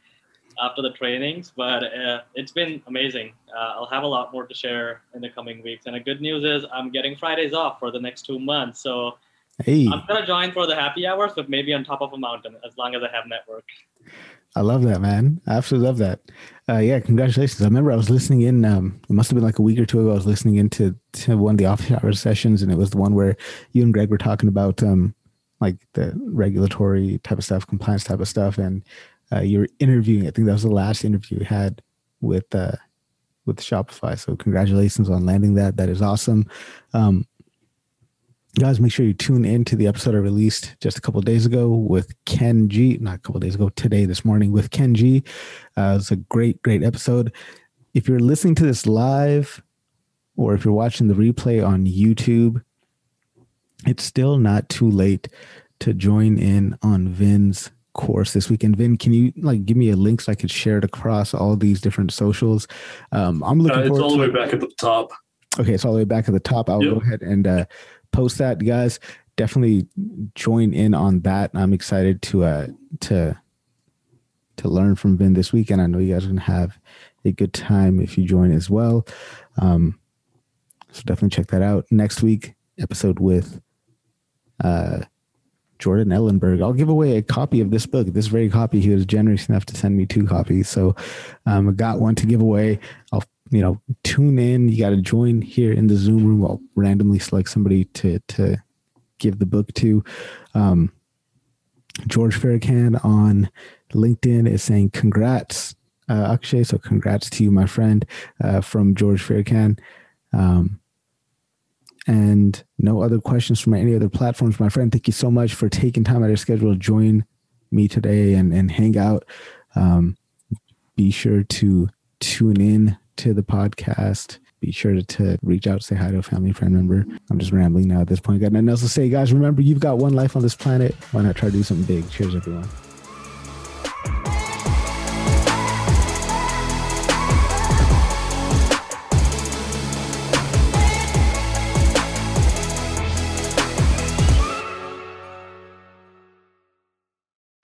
after the trainings, but uh, it's been amazing. Uh, I'll have a lot more to share in the coming weeks. And the good news is I'm getting Fridays off for the next two months. So hey. I'm gonna join for the happy hours, but maybe on top of a mountain as long as I have network. I love that, man. I absolutely love that. Uh, yeah, congratulations. I remember I was listening in, um, it must have been like a week or two ago. I was listening into to one of the office hours sessions, and it was the one where you and Greg were talking about um, like the regulatory type of stuff, compliance type of stuff. And uh, you were interviewing, I think that was the last interview you had with, uh, with Shopify. So congratulations on landing that. That is awesome. Um, guys make sure you tune in to the episode i released just a couple days ago with Ken Jee not a couple days ago today this morning with Ken Jee uh, it's a great great episode if you're listening to this live or if you're watching the replay on youtube it's still not too late to join in on vin's course this weekend vin can you like give me a link so i could share it across all these different socials um i'm looking uh, it's all the way back at the top okay it's all the way back at the top i'll yep. go ahead and uh post that, guys. Definitely join in on that. I'm excited to uh to to learn from Vin this weekend. I know you guys are gonna have a good time if you join as well. Um, so definitely check that out. Next week, episode with uh Jordan Ellenberg. I'll give away a copy of this book. This very copy, he was generous enough to send me two copies. So um, I got one to give away. I'll you know, tune in. You got to join here in the Zoom room. I'll randomly select somebody to to give the book to. Um, George Farrakhan on LinkedIn is saying, "Congrats, uh, Akshay." So, congrats to you, my friend, uh, from George Farrakhan. Um, and no other questions from any other platforms, my friend. Thank you so much for taking time out of your schedule to join me today and and hang out. Um, be sure to tune in to the podcast. Be sure to, to reach out, say hi to a family friend member. I'm just rambling now at this point. Got nothing else to say, guys. Remember, you've got one life on this planet. Why not try to do something big? Cheers, everyone.